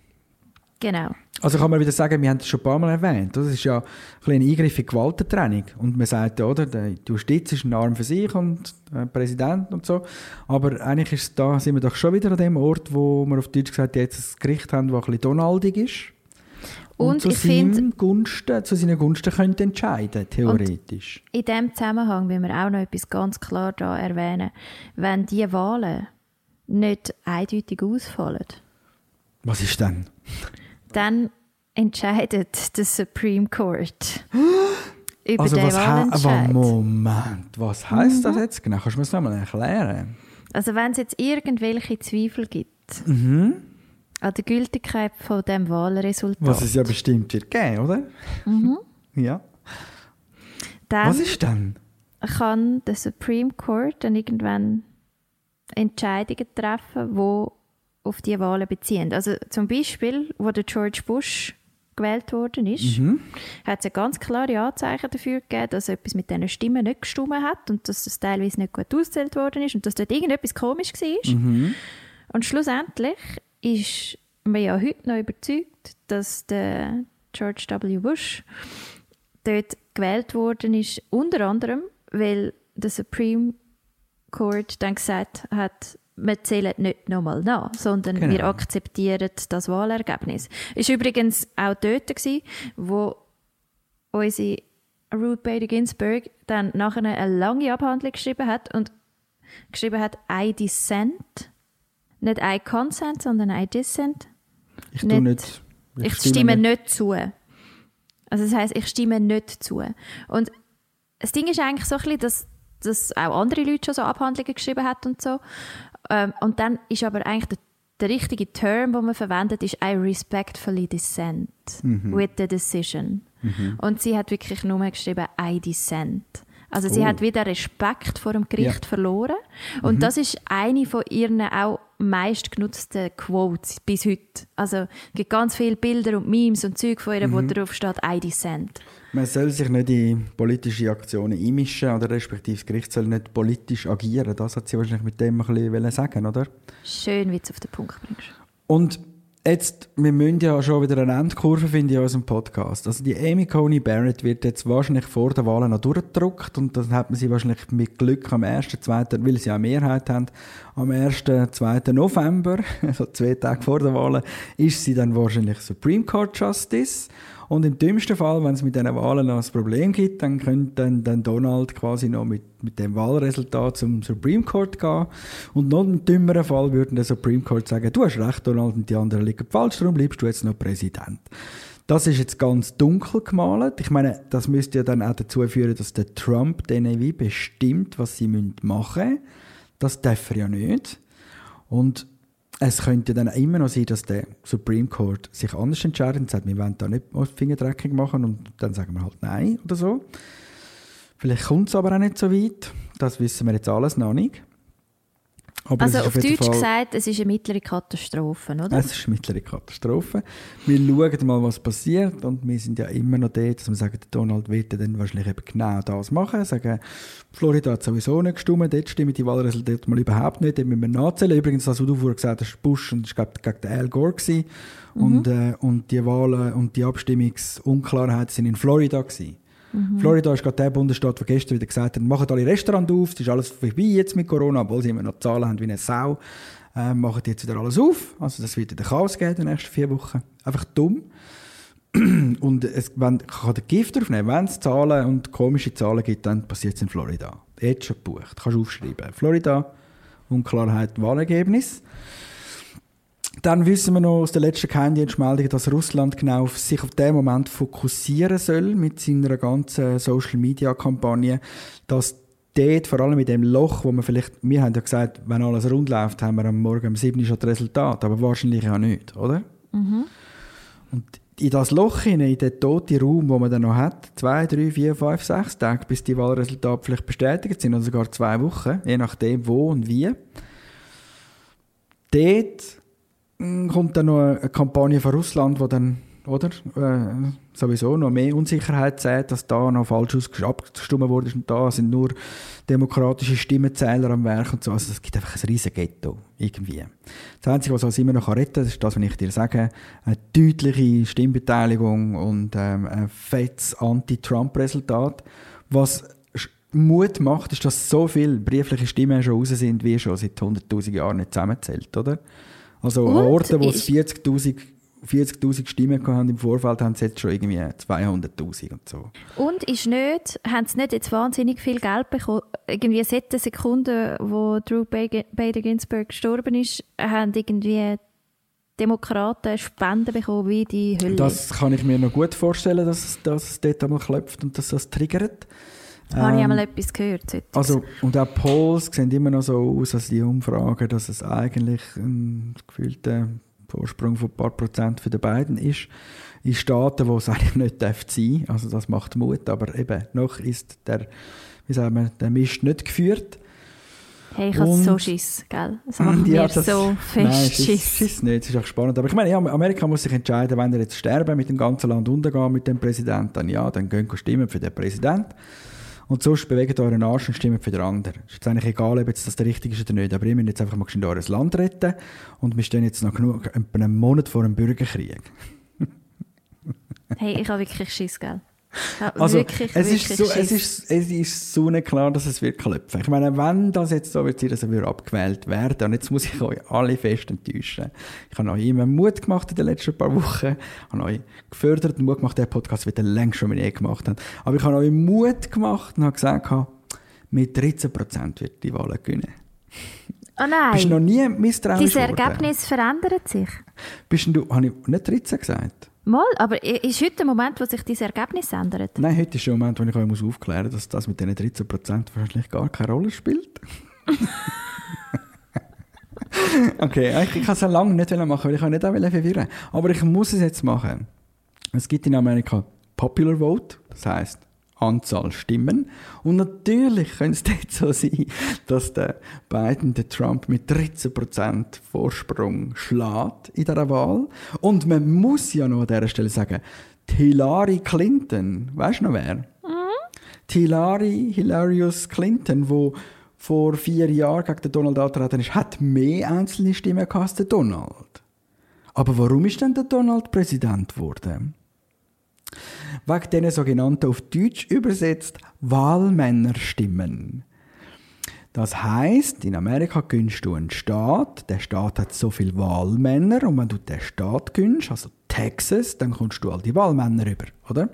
Genau. Also kann man wieder sagen, wir haben das schon ein paar Mal erwähnt. Das ist ja ein kleiner Eingriff in die Gewaltentrennung. Und man sagt, ja, oder, die Justiz ist ein Arm für sich und der Präsident und so. Aber eigentlich ist da, sind wir doch schon wieder an dem Ort, wo wir auf Deutsch gesagt jetzt ein Gericht haben, das ein bisschen donaldig ist. Und, Und zu, ich find- Gunsten, zu seinen Gunsten könnte entscheiden, theoretisch. In diesem Zusammenhang will wir auch noch etwas ganz klar da erwähnen. Wenn die Wahlen nicht eindeutig ausfallen, Was ist denn? dann entscheidet der Supreme Court über also den was Wahlentscheid. Moment, was heisst das Mhm. jetzt genau? Kannst du mir das nochmal erklären? Also wenn es jetzt irgendwelche Zweifel gibt Mhm. An der Gültigkeit von dem Wahlresultat, Was es ja bestimmt wird geben, oder? mhm, Ja. dann Was ist denn? kann der Supreme Court dann irgendwann Entscheidungen treffen, wo auf die Wahlen beziehen. Also zum Beispiel, wo der George Bush gewählt worden ist, Mhm. hat es ja ganz klare Anzeichen dafür gegeben, dass etwas mit diesen Stimmen nicht gestimmt hat und dass das teilweise nicht gut ausgezählt worden ist und dass dort irgendetwas komisch war. Mhm. Und schlussendlich ist man ja heute noch überzeugt, dass der George W. Bush dort gewählt worden ist, unter anderem, weil der Supreme Court dann gesagt hat, wir zählen nicht nochmal nach, sondern Genau. wir akzeptieren das Wahlergebnis. Ist übrigens auch dort gewesen, wo unsere Ruth Bader Ginsburg dann nachher eine lange Abhandlung geschrieben hat und geschrieben hat, I dissent. Nicht I consent, sondern I dissent. Ich tue nicht. Ich, stimme nicht zu. Also das heißt, ich stimme nicht zu. Und das Ding ist eigentlich so ein bisschen, dass, dass auch andere Leute schon so Abhandlungen geschrieben haben und so. Ähm, und dann ist aber eigentlich der, der richtige Term, den man verwendet, ist I respectfully dissent Mhm. with the decision. Mhm. Und sie hat wirklich nur geschrieben I dissent. Also sie Oh. hat wieder Respekt vor dem Gericht Ja. verloren. Und Mhm. das ist eine von ihren auch meistgenutzten Quotes bis heute. Also es gibt ganz viele Bilder und Memes und Zeug von ihr, wo Mhm. drauf steht I dissent. Man soll sich nicht in politische Aktionen einmischen oder respektive das Gericht soll nicht politisch agieren. Das hat sie wahrscheinlich mit dem ein bisschen wollen sagen, oder? Schön, wie du es auf den Punkt bringst. Und jetzt, wir müssen ja schon wieder eine Endkurve finden in unserem Podcast. Also die Amy Coney Barrett wird jetzt wahrscheinlich vor der Wahl noch durchgedruckt und dann hat man sie wahrscheinlich mit Glück am 1., 2., weil sie auch Mehrheit haben, am 1., 2. November, also zwei Tage vor der Wahl, ist sie dann wahrscheinlich Supreme Court Justice. Und im dümmsten Fall, wenn es mit diesen Wahlen noch ein Problem gibt, dann könnte dann, dann Donald quasi noch mit, mit dem Wahlresultat zum Supreme Court gehen. Und noch im dümmeren Fall würde der Supreme Court sagen, du hast recht, Donald, und die anderen liegen falsch, darum bleibst du jetzt noch Präsident. Das ist jetzt ganz dunkel gemalt. Ich meine, das müsste ja dann auch dazu führen, dass der Trump den wie bestimmt, was sie machen müssen. Das darf er ja nicht. Und es könnte dann immer noch sein, dass der Supreme Court sich anders entscheidet und sagt, wir wollen da nicht Fingerdreckung machen und dann sagen wir halt Nein oder so. Vielleicht kommt es aber auch nicht so weit. Das wissen wir jetzt alles noch nicht. Aber also auf Deutsch Fall- gesagt, es ist eine mittlere Katastrophe, oder? es ist eine mittlere Katastrophe. Wir schauen mal, was passiert. Und wir sind ja immer noch dort, dass wir sagen, Donald wird dann wahrscheinlich eben genau das machen. Sagen, Florida hat sowieso nicht gestimmt, dort stimmen die Wahlresultate mal überhaupt nicht. Dort müssen wir nachzählen. Übrigens, das, was du vorher gesagt hast, Bush und ich glaube gegen Al Gore gewesen. Und, äh, und die Wahlen und die Abstimmungsunklarheiten sind in Florida gewesen. Mhm. Florida ist gerade der Bundesstaat, der gestern wieder gesagt hat, machen alle Restaurants auf, es ist alles vorbei jetzt mit Corona, obwohl sie immer noch Zahlen haben wie eine Sau, äh, machen jetzt wieder alles auf. Also das wird wieder Chaos geben in den nächsten vier Wochen. Einfach dumm. Und es wenn, kann der Gift aufnehmen, wenn es Zahlen und komische Zahlen gibt, dann passiert es in Florida. Jetzt schon gebucht. Kannst du aufschreiben. Florida, Unklarheit, Wahlergebnis. Dann wissen wir noch aus der letzten Geheimdienstmeldung, dass Russland genau auf sich auf den Moment fokussieren soll mit seiner ganzen Social-Media-Kampagne, dass dort, vor allem mit dem Loch, wo man vielleicht, wir haben ja gesagt, wenn alles rund läuft, haben wir am Morgen um 7 Uhr schon das Resultat, aber wahrscheinlich ja nicht, oder? Mhm. in das Loch hinein, in den toten Raum, wo man dann noch hat, zwei, drei, vier, fünf, sechs Tage, bis die Wahlresultate vielleicht bestätigt sind, oder sogar zwei Wochen, je nachdem wo und wie. Dort kommt dann noch eine Kampagne von Russland, die dann oder? Äh, sowieso noch mehr Unsicherheit sieht, dass da noch falsch abgestimmt wurde und da sind nur demokratische Stimmenzähler am Werk und so. Also es gibt einfach ein riesiges Ghetto, irgendwie. Das Einzige, was uns immer noch retten kann, ist das, was ich dir sage, eine deutliche Stimmbeteiligung und ähm, ein fettes Anti-Trump-Resultat. Was Mut macht, ist, dass so viele briefliche Stimmen schon raus sind, wie schon seit 100'000 Jahren nicht zusammenzählt, oder? Also an Orten, wo es 40'000 40'000 Stimmen haben im Vorfeld, haben sie jetzt schon irgendwie 200'000 und so. Und ist nicht, haben sie nicht jetzt wahnsinnig viel Geld bekommen? Irgendwie seit der Sekunde, wo Drew Bader Ginsburg gestorben ist, haben irgendwie Demokraten Spenden bekommen wie die Hölle. Das kann ich mir noch gut vorstellen, dass, dass es dort einmal klopft und dass das triggert. Ähm, Habe ich einmal etwas gehört. Also, und auch Polls sehen immer noch so aus, als die Umfragen, dass es eigentlich ein gefühlter Vorsprung von ein paar Prozent für die beiden ist. In Staaten, wo es eigentlich nicht sein darf. Also das macht Mut, aber eben, noch ist der, wie sagen wir, der Mist nicht geführt. Hey, ich habe so Schiss, gell? Das macht ja, mir das, so fest nein, Schiss. Schiss nicht, das ist auch spannend. Aber ich meine, ja, Amerika muss sich entscheiden, wenn er jetzt sterben mit dem ganzen Land untergehen mit dem Präsidenten, dann ja, dann gehen wir stimmen für den Präsidenten. Und sonst bewegt euren Arsch und stimmt für den anderen. Es ist eigentlich egal, ob jetzt das der richtige ist oder nicht. Aber ihr müsst jetzt einfach mal in euer Land retten. Und wir stehen jetzt noch genug, einen Monat vor einem Bürgerkrieg. hey, ich habe wirklich Schiss, gell? Also, wirklich, es, wirklich ist so, es, ist, es ist so nicht klar, dass es wird klopfen. Ich meine, wenn das jetzt so wird sein, dass er abgewählt werden und jetzt muss ich euch alle fest enttäuschen. Ich habe euch immer Mut gemacht in den letzten paar Wochen, habe euch gefördert und Mut gemacht, der Podcast wird längst schon eh gemacht haben. Aber ich habe euch Mut gemacht und habe gesagt, mit 13% wird die Wahl gewinnen. Oh nein. Bist du noch nie misstrauisch Dieses Ergebnis verändert sich. Bist du, habe ich nicht 13 gesagt? Mal, aber ist heute der Moment, wo sich dieses Ergebnis ändert? Nein, heute ist der Moment, wo ich euch aufklären muss, dass das mit diesen 13% wahrscheinlich gar keine Rolle spielt. okay, ich, ich kann es ja lange nicht machen, weil ich nicht auch verwirren Aber ich muss es jetzt machen. Es gibt in Amerika Popular Vote, das heißt Anzahl Stimmen. Und natürlich könnte es dort so sein, dass der Biden den Trump mit 13% Vorsprung schlägt in dieser Wahl. Und man muss ja noch an dieser Stelle sagen, die Hillary Clinton, weißt du noch wer? Mhm. Die Hillary, Hilarious Clinton, wo vor vier Jahren gegen den Donald angetreten ist, hat mehr einzelne Stimmen als der Donald. Aber warum ist denn der Donald Präsident geworden? Wegen diesen sogenannten auf Deutsch übersetzt Wahlmännerstimmen. Das heißt, in Amerika gönnst du einen Staat, der Staat hat so viele Wahlmänner und wenn du den Staat gönnst, also Texas, dann kommst du all die Wahlmänner über, oder?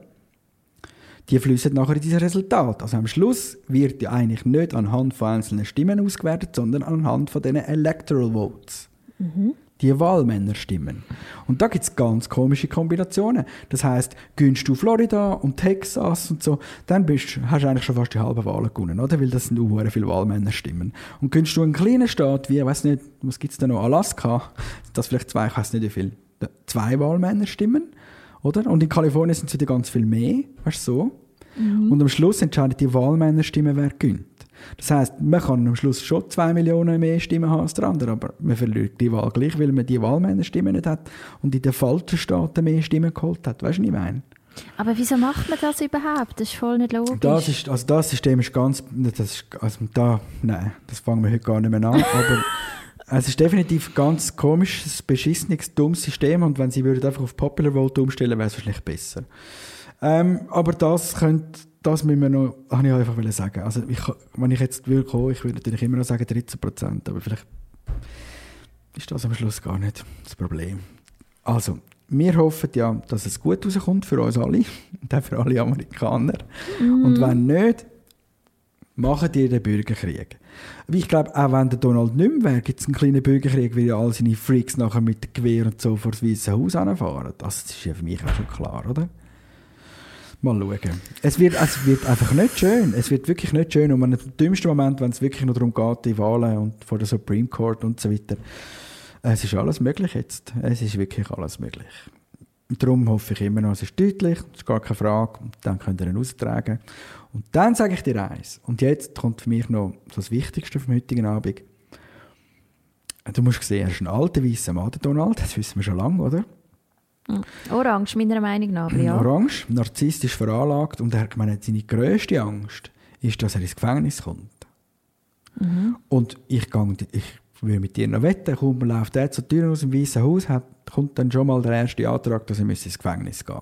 Die fließen nachher in dieses Resultat. Also am Schluss wird ja eigentlich nicht anhand von einzelnen Stimmen ausgewertet, sondern anhand von diesen Electoral Votes. Mhm die Wahlmänner stimmen. Und da gibt es ganz komische Kombinationen. Das heißt, gönnst du Florida und Texas und so, dann bist, hast du eigentlich schon fast die halbe Wahl gewonnen, oder? Weil das sind auch viele Wahlmänner stimmen. Und gönnst du einen kleinen Staat wie, weiß nicht, was gibt es da noch, Alaska, das vielleicht zwei, ich weiß nicht wie viel, zwei Wahlmänner stimmen, oder? Und in Kalifornien sind es wieder ganz viel mehr, weißt du so? Mhm. Und am Schluss entscheidet die Wahlmännerstimmen, wer gönnt. Das heisst, man kann am Schluss schon zwei Millionen mehr Stimmen haben als der andere, aber man verliert die Wahl gleich, weil man die Wahlmännerstimmen nicht hat und in den falschen Staaten mehr Stimmen geholt hat. Weißt du, was ich meine? Aber wieso macht man das überhaupt? Das ist voll nicht logisch. Das, ist, also das System ist ganz... Das ist, also da, nein, das fangen wir heute gar nicht mehr an, aber... Es ist definitiv ein ganz komisches, beschissenes, dummes System und wenn sie würden einfach auf Popular Vote umstellen, wäre es wahrscheinlich besser. Ähm, aber das könnte das müssen wir noch, habe ich einfach sagen. Also ich, wenn ich jetzt will kommen, ich würde natürlich immer noch sagen 13 Prozent, aber vielleicht ist das am Schluss gar nicht das Problem. Also, wir hoffen ja, dass es gut rauskommt für uns alle und auch für alle Amerikaner. Mm. Und wenn nicht, machen die den Bürgerkrieg. Ich glaube, auch wenn der Donald nicht mehr wäre, gibt es einen kleinen Bürgerkrieg, weil ja all seine Freaks nachher mit dem Gewehr und so vor das Weiße Haus anfahren. Das ist ja für mich auch schon klar, oder? Mal schauen. Es wird, es wird einfach nicht schön. Es wird wirklich nicht schön. Und im dümmsten Moment, wenn es wirklich noch darum geht, die Wahlen und vor der Supreme Court und so weiter. Es ist alles möglich jetzt. Es ist wirklich alles möglich. Darum hoffe ich immer noch, es ist deutlich, es ist gar keine Frage. Und dann könnt ihr ihn austragen. Und dann sage ich dir eins. Und jetzt kommt für mich noch das Wichtigste vom heutigen Abend. Du musst sehen, er ist ein alter weißer Mann, Donald. Das wissen wir schon lange, oder? Orange, meiner Meinung nach. Ja. Orange, narzisstisch veranlagt und er hat gemeint, seine grösste Angst ist, dass er ins Gefängnis kommt. Mhm. Und ich, gang, ich will mit dir noch wetten, kommt, läuft er zur Tür aus dem Weißen Haus, hat, kommt dann schon mal der erste Antrag, dass er ins Gefängnis gehen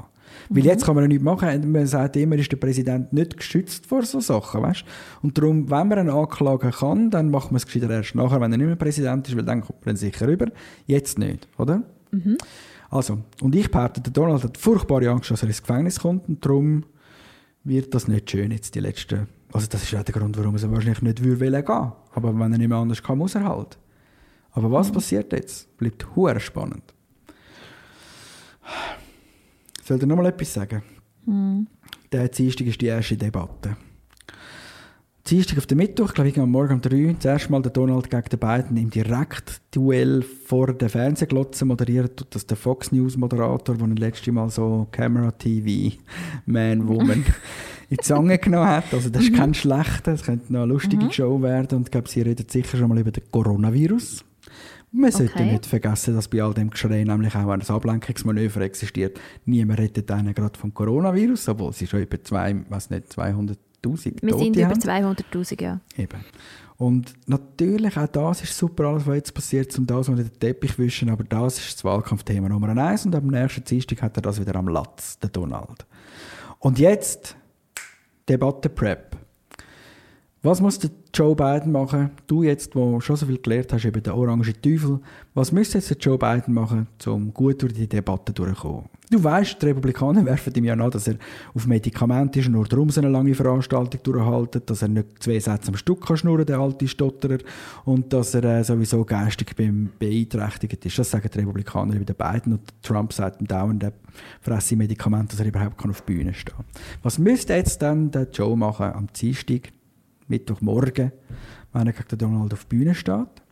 Weil Mhm. jetzt kann man ja nichts machen. Man sagt immer, ist der Präsident nicht geschützt vor so Sachen. Weißt? Und darum, wenn man eine Anklage kann, dann macht man es gescheiter erst nachher, wenn er nicht mehr Präsident ist, weil dann kommt man sicher rüber. Jetzt nicht, oder? Mhm. Also, und ich behaupte, der Donald hat furchtbare Angst, dass er ins Gefängnis kommt und darum wird das nicht schön jetzt die letzten... Also das ist auch der Grund, warum er so wahrscheinlich nicht würde wollen gehen. Aber wenn er nicht mehr anders kann, muss er halt. Aber was passiert jetzt? Bleibt hure spannend. Soll ich noch mal etwas sagen? Mhm. Der Dienstag ist die erste Debatte. Dienstag auf den Mittwoch, glaube ich, am Morgen um 3 das erste Mal der Donald gegen den Biden im Direktduell vor der Fernsehglotze moderiert, tut das der Fox News Moderator, der das letzte Mal so Camera TV, Man, Woman in die Zange genommen hat. Also das ist kein schlechter, es könnte noch eine lustige Mhm. Show werden und ich glaube, sie redet sicher schon mal über den Coronavirus. Man sollte Okay. nicht vergessen, dass bei all dem Geschrei nämlich auch ein Ablenkungsmanöver existiert. Niemand redet einen gerade vom Coronavirus, obwohl sie schon über zwei, was nicht, 200'000 Wir sind über haben. 200'000, ja. Eben. Und natürlich, auch das ist super, alles, was jetzt passiert, um das unter den Teppich wischen, aber das ist das Wahlkampfthema Nummer eins und am nächsten Dienstag hat er das wieder am Latz, der Donald. Und jetzt Debatte Prep. Was muss der Joe Biden machen? Du jetzt, wo schon so viel gelernt hast über den orangen Teufel, was müsste jetzt der Joe Biden machen, um gut durch die Debatte durchzukommen? Du weißt, die Republikaner werfen ihm ja nach, dass er auf Medikamente ist und nur darum so eine lange Veranstaltung durchhaltet, dass er nicht zwei Sätze am Stück kann schnurren, der alte Stotterer, und dass er äh, sowieso geistig beeinträchtigt ist. Das sagen die Republikaner über den Biden und Trump sagt ihm dauernd, er fresse Medikamente, dass er überhaupt kann auf die Bühne stehen Was müsste jetzt dann der Joe machen am Dienstag, Mittwochmorgen, wenn er gegen Donald auf die Bühne steht?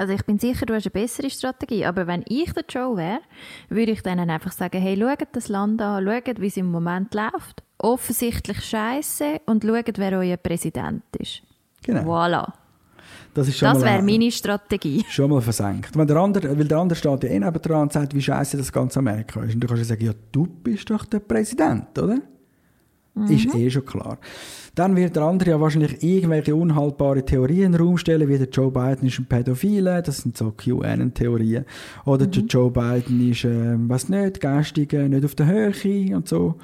Also ich bin sicher, du hast eine bessere Strategie, aber wenn ich der Joe wäre, würde ich denen einfach sagen, hey, schaut das Land an, schaut, wie es im Moment läuft. Offensichtlich scheiße und schaut, wer euer Präsident ist. Genau. Voilà. Das, ist schon Das wäre meine Strategie. Schon mal versenkt. Wenn der andere, weil der andere steht ja eh nebendran und sagt, wie scheiße das ganze Amerika ist. Und du kannst ja sagen, ja, du bist doch der Präsident, oder? Ist eh schon klar. Dann wird der andere ja wahrscheinlich irgendwelche unhaltbare Theorien in den Raum stellen, wie der Joe Biden ist ein Pädophile, das sind so QAnon-Theorien. Oder der Joe Biden ist, äh, was nicht, geistig äh, nicht auf der Höhe und so.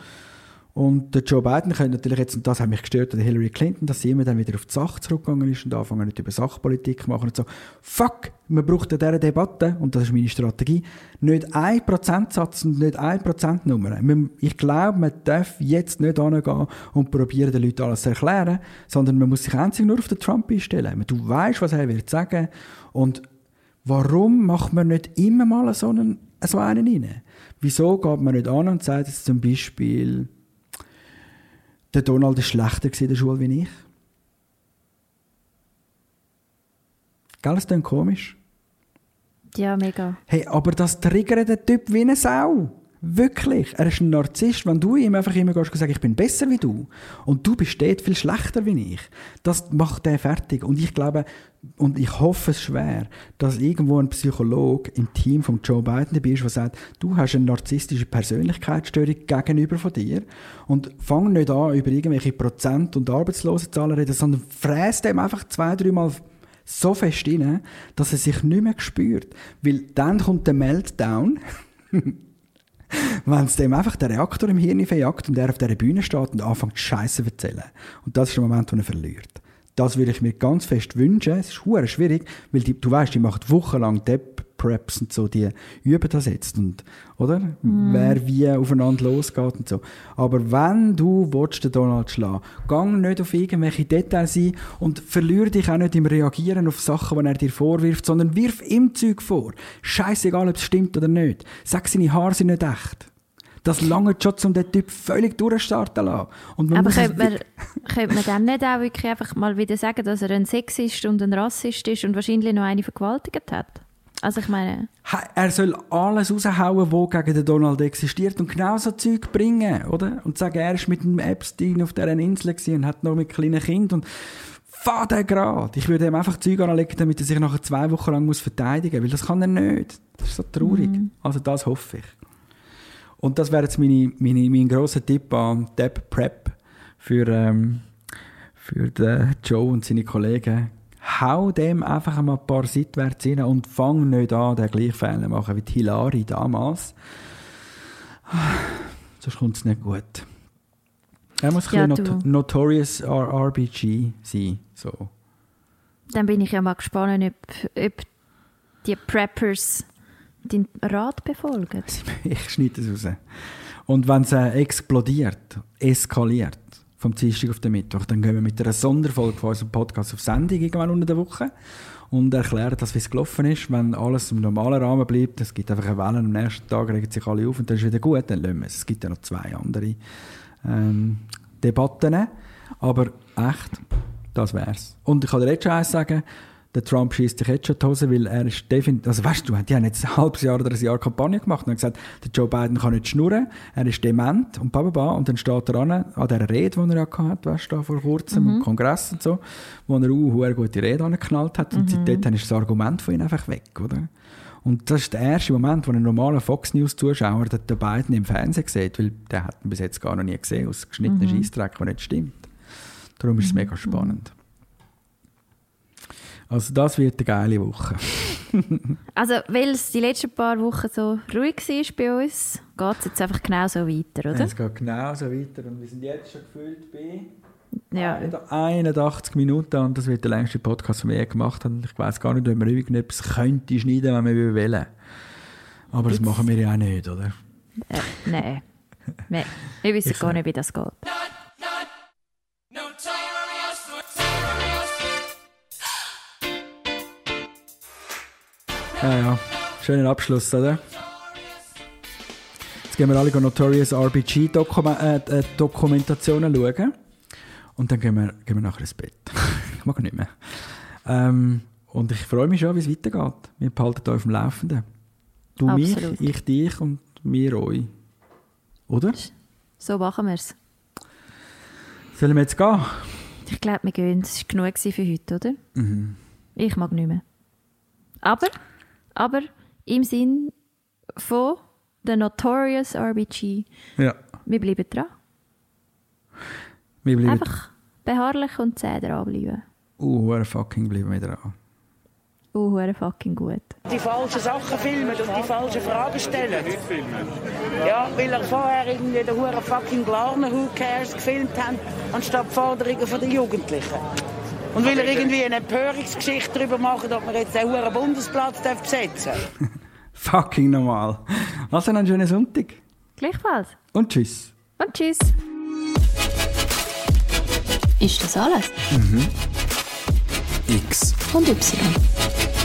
Und der Joe Biden könnte natürlich jetzt, und das hat mich gestört an Hillary Clinton, dass sie immer dann wieder auf die Sache zurückgegangen ist und anfangen nicht über Sachpolitik zu machen und so. Fuck, man braucht in dieser Debatte, und das ist meine Strategie, nicht ein Prozentsatz und nicht ein Prozentnummer. Ich glaube, man darf jetzt nicht angehen und probieren, den Leuten alles zu erklären, sondern man muss sich einzig nur auf den Trump einstellen. Du weißt, was er wird sagen und Warum macht man nicht immer mal so einen, so einen rein? Wieso geht man nicht an und sagt jetzt zum Beispiel, der Donald ist schlechter in der Schule wie ich? Gell, das klingt komisch. Ja, mega. Hey, aber das triggert den Typ wie eine Sau. Wirklich. Er ist ein Narzisst. Wenn du ihm einfach immer gehst und sagst, ich bin besser wie du und du bist dort viel schlechter wie ich, das macht er fertig. Und ich glaube, und ich hoffe es schwer, dass irgendwo ein Psychologe im Team von Joe Biden dabei ist, der sagt, du hast eine narzisstische Persönlichkeitsstörung gegenüber von dir und fang nicht an, über irgendwelche Prozent- und Arbeitslosenzahlen zu reden, sondern fräst dem einfach zwei, dreimal so fest rein, dass er sich nicht mehr spürt. Weil dann kommt der Meltdown, wenn es dem einfach der Reaktor im Hirn verjagt und er auf dieser Bühne steht und anfängt Scheiße zu erzählen. Und das ist der Moment, wo er verliert. Das würde ich mir ganz fest wünschen. Es ist schwierig, weil die, du weißt, die macht wochenlang Depp-Preps und so, die üben das jetzt und, oder? Mhm. Wer wie aufeinander losgeht und so. Aber wenn du willst, den Donald schlagen, gang nicht auf irgendwelche Details ein und verliere dich auch nicht im Reagieren auf Sachen, die er dir vorwirft, sondern wirf ihm Zeug vor. Scheißegal, ob es stimmt oder nicht. Sag, seine Haare sind nicht echt. Das lange schon, um den Typ völlig durchstarten zu lassen. Und man Aber könnte man, könnte man dann nicht auch wirklich einfach mal wieder sagen, dass er ein Sexist und ein Rassist ist und wahrscheinlich noch eine vergewaltigt hat? Also ich meine, Er soll alles raushauen, was gegen den Donald existiert und genau so Zeug bringen, oder? Und sagen, er ist mit dem Epstein auf dieser Insel und hat noch mit kleinen Kindern und fahr den grad. Ich würde ihm einfach Zeug anlegen, damit er sich nachher zwei Wochen lang muss verteidigen muss, weil das kann er nicht. Das ist so traurig. Also das hoffe ich. Und das wäre jetzt meine, meine, mein grosser Tipp an Deb Prep für, ähm, für den Joe und seine Kollegen. Hau dem einfach mal ein paar seitwärts rein und fang nicht an, den gleichen Fehler machen wie die Hilari damals. Sonst kommt es nicht gut. Er muss Ja, ein bisschen not Notorious RBG sein. So. Dann bin ich ja mal gespannt, ob, ob die Preppers deinen Rat befolgen. Ich schneide es raus. Und wenn es äh, explodiert, eskaliert, vom Dienstag auf den Mittwoch, dann gehen wir mit einer Sonderfolge von unserem Podcast auf Sendung irgendwann unter der Woche und erklären das, wie es gelaufen ist. Wenn alles im normalen Rahmen bleibt, es gibt einfach eine Welle, am nächsten Tag regen sich alle auf und dann ist wieder gut, dann lassen wir es. Es gibt ja noch zwei andere ähm, Debatten. Aber echt, das wär's. Und ich kann dir jetzt schon eins sagen, der Trump schießt sich jetzt schon die Hose, weil er ist definitiv, also weißt du, die haben jetzt ein halbes Jahr oder ein Jahr Kampagne gemacht und haben gesagt, der Joe Biden kann nicht schnurren, er ist dement und bla. Und dann steht er an, an dieser Rede, die er ja gehabt weißt du, vor kurzem Mhm. im Kongress und so, wo er auch eine gute Rede angeknallt hat und Mhm. seitdem ist das Argument von ihm einfach weg, oder? Und das ist der erste Moment, wo ein normaler Fox News-Zuschauer den den Biden im Fernsehen sieht, weil der hat ihn bis jetzt gar noch nie gesehen, aus geschnittenen Mhm. Scheissdreck, der nicht stimmt. Darum ist es mega spannend. Also das wird eine geile Woche. Also, weil es die letzten paar Wochen so ruhig war bei uns, geht es jetzt einfach genau so weiter, oder? Es geht genau so weiter und wir sind jetzt schon gefühlt bei Ja. 81 Minuten und das wird der längste Podcast, den wir je gemacht haben. Ich weiß gar nicht, ob wir irgendetwas könnte schneiden, wenn wir wollen. Aber das Jetzt- machen wir ja auch nicht, oder? Äh, nein. Wir, wir wissen Ich gar nicht. nicht, wie das geht. Ja, ja. Schöner Abschluss, oder? Jetzt gehen wir alle Notorious RBG Dokuma äh, äh, Dokumentationen schauen. Und dann gehen wir, gehen wir nachher ins Bett. ich mag nicht mehr. Ähm, und ich freue mich schon, wie es weitergeht. Wir behalten euch auf dem Laufenden. Du Absolut. mich, ich dich und wir euch. Oder? So machen wir es. Sollen wir jetzt gehen? Ich glaube, wir gehen. Es war genug für heute, oder? Mhm. Ich mag nicht mehr. Aber, aber im Sinn von The Notorious RBG, Ja. wir bleiben dran. Wir bleiben. Einfach beharrlich und zäh dranbleiben. Uh, fucking bleiben wir dran. Uh, fucking gut. Die falschen Sachen filmen und die falschen Fragen stellen. Ja, weil er vorher irgendwie den huren fucking Glarner Who Cares gefilmt hat, anstatt die Forderungen den Jugendlichen. Und will er irgendwie eine Empörungsgeschichte darüber machen, ob man jetzt den huren Bundesplatz darf besetzen Fucking normal. Also einen schönen Sonntag. Gleichfalls. Und tschüss. Und tschüss. Ist das alles? Mhm. X. Und Y.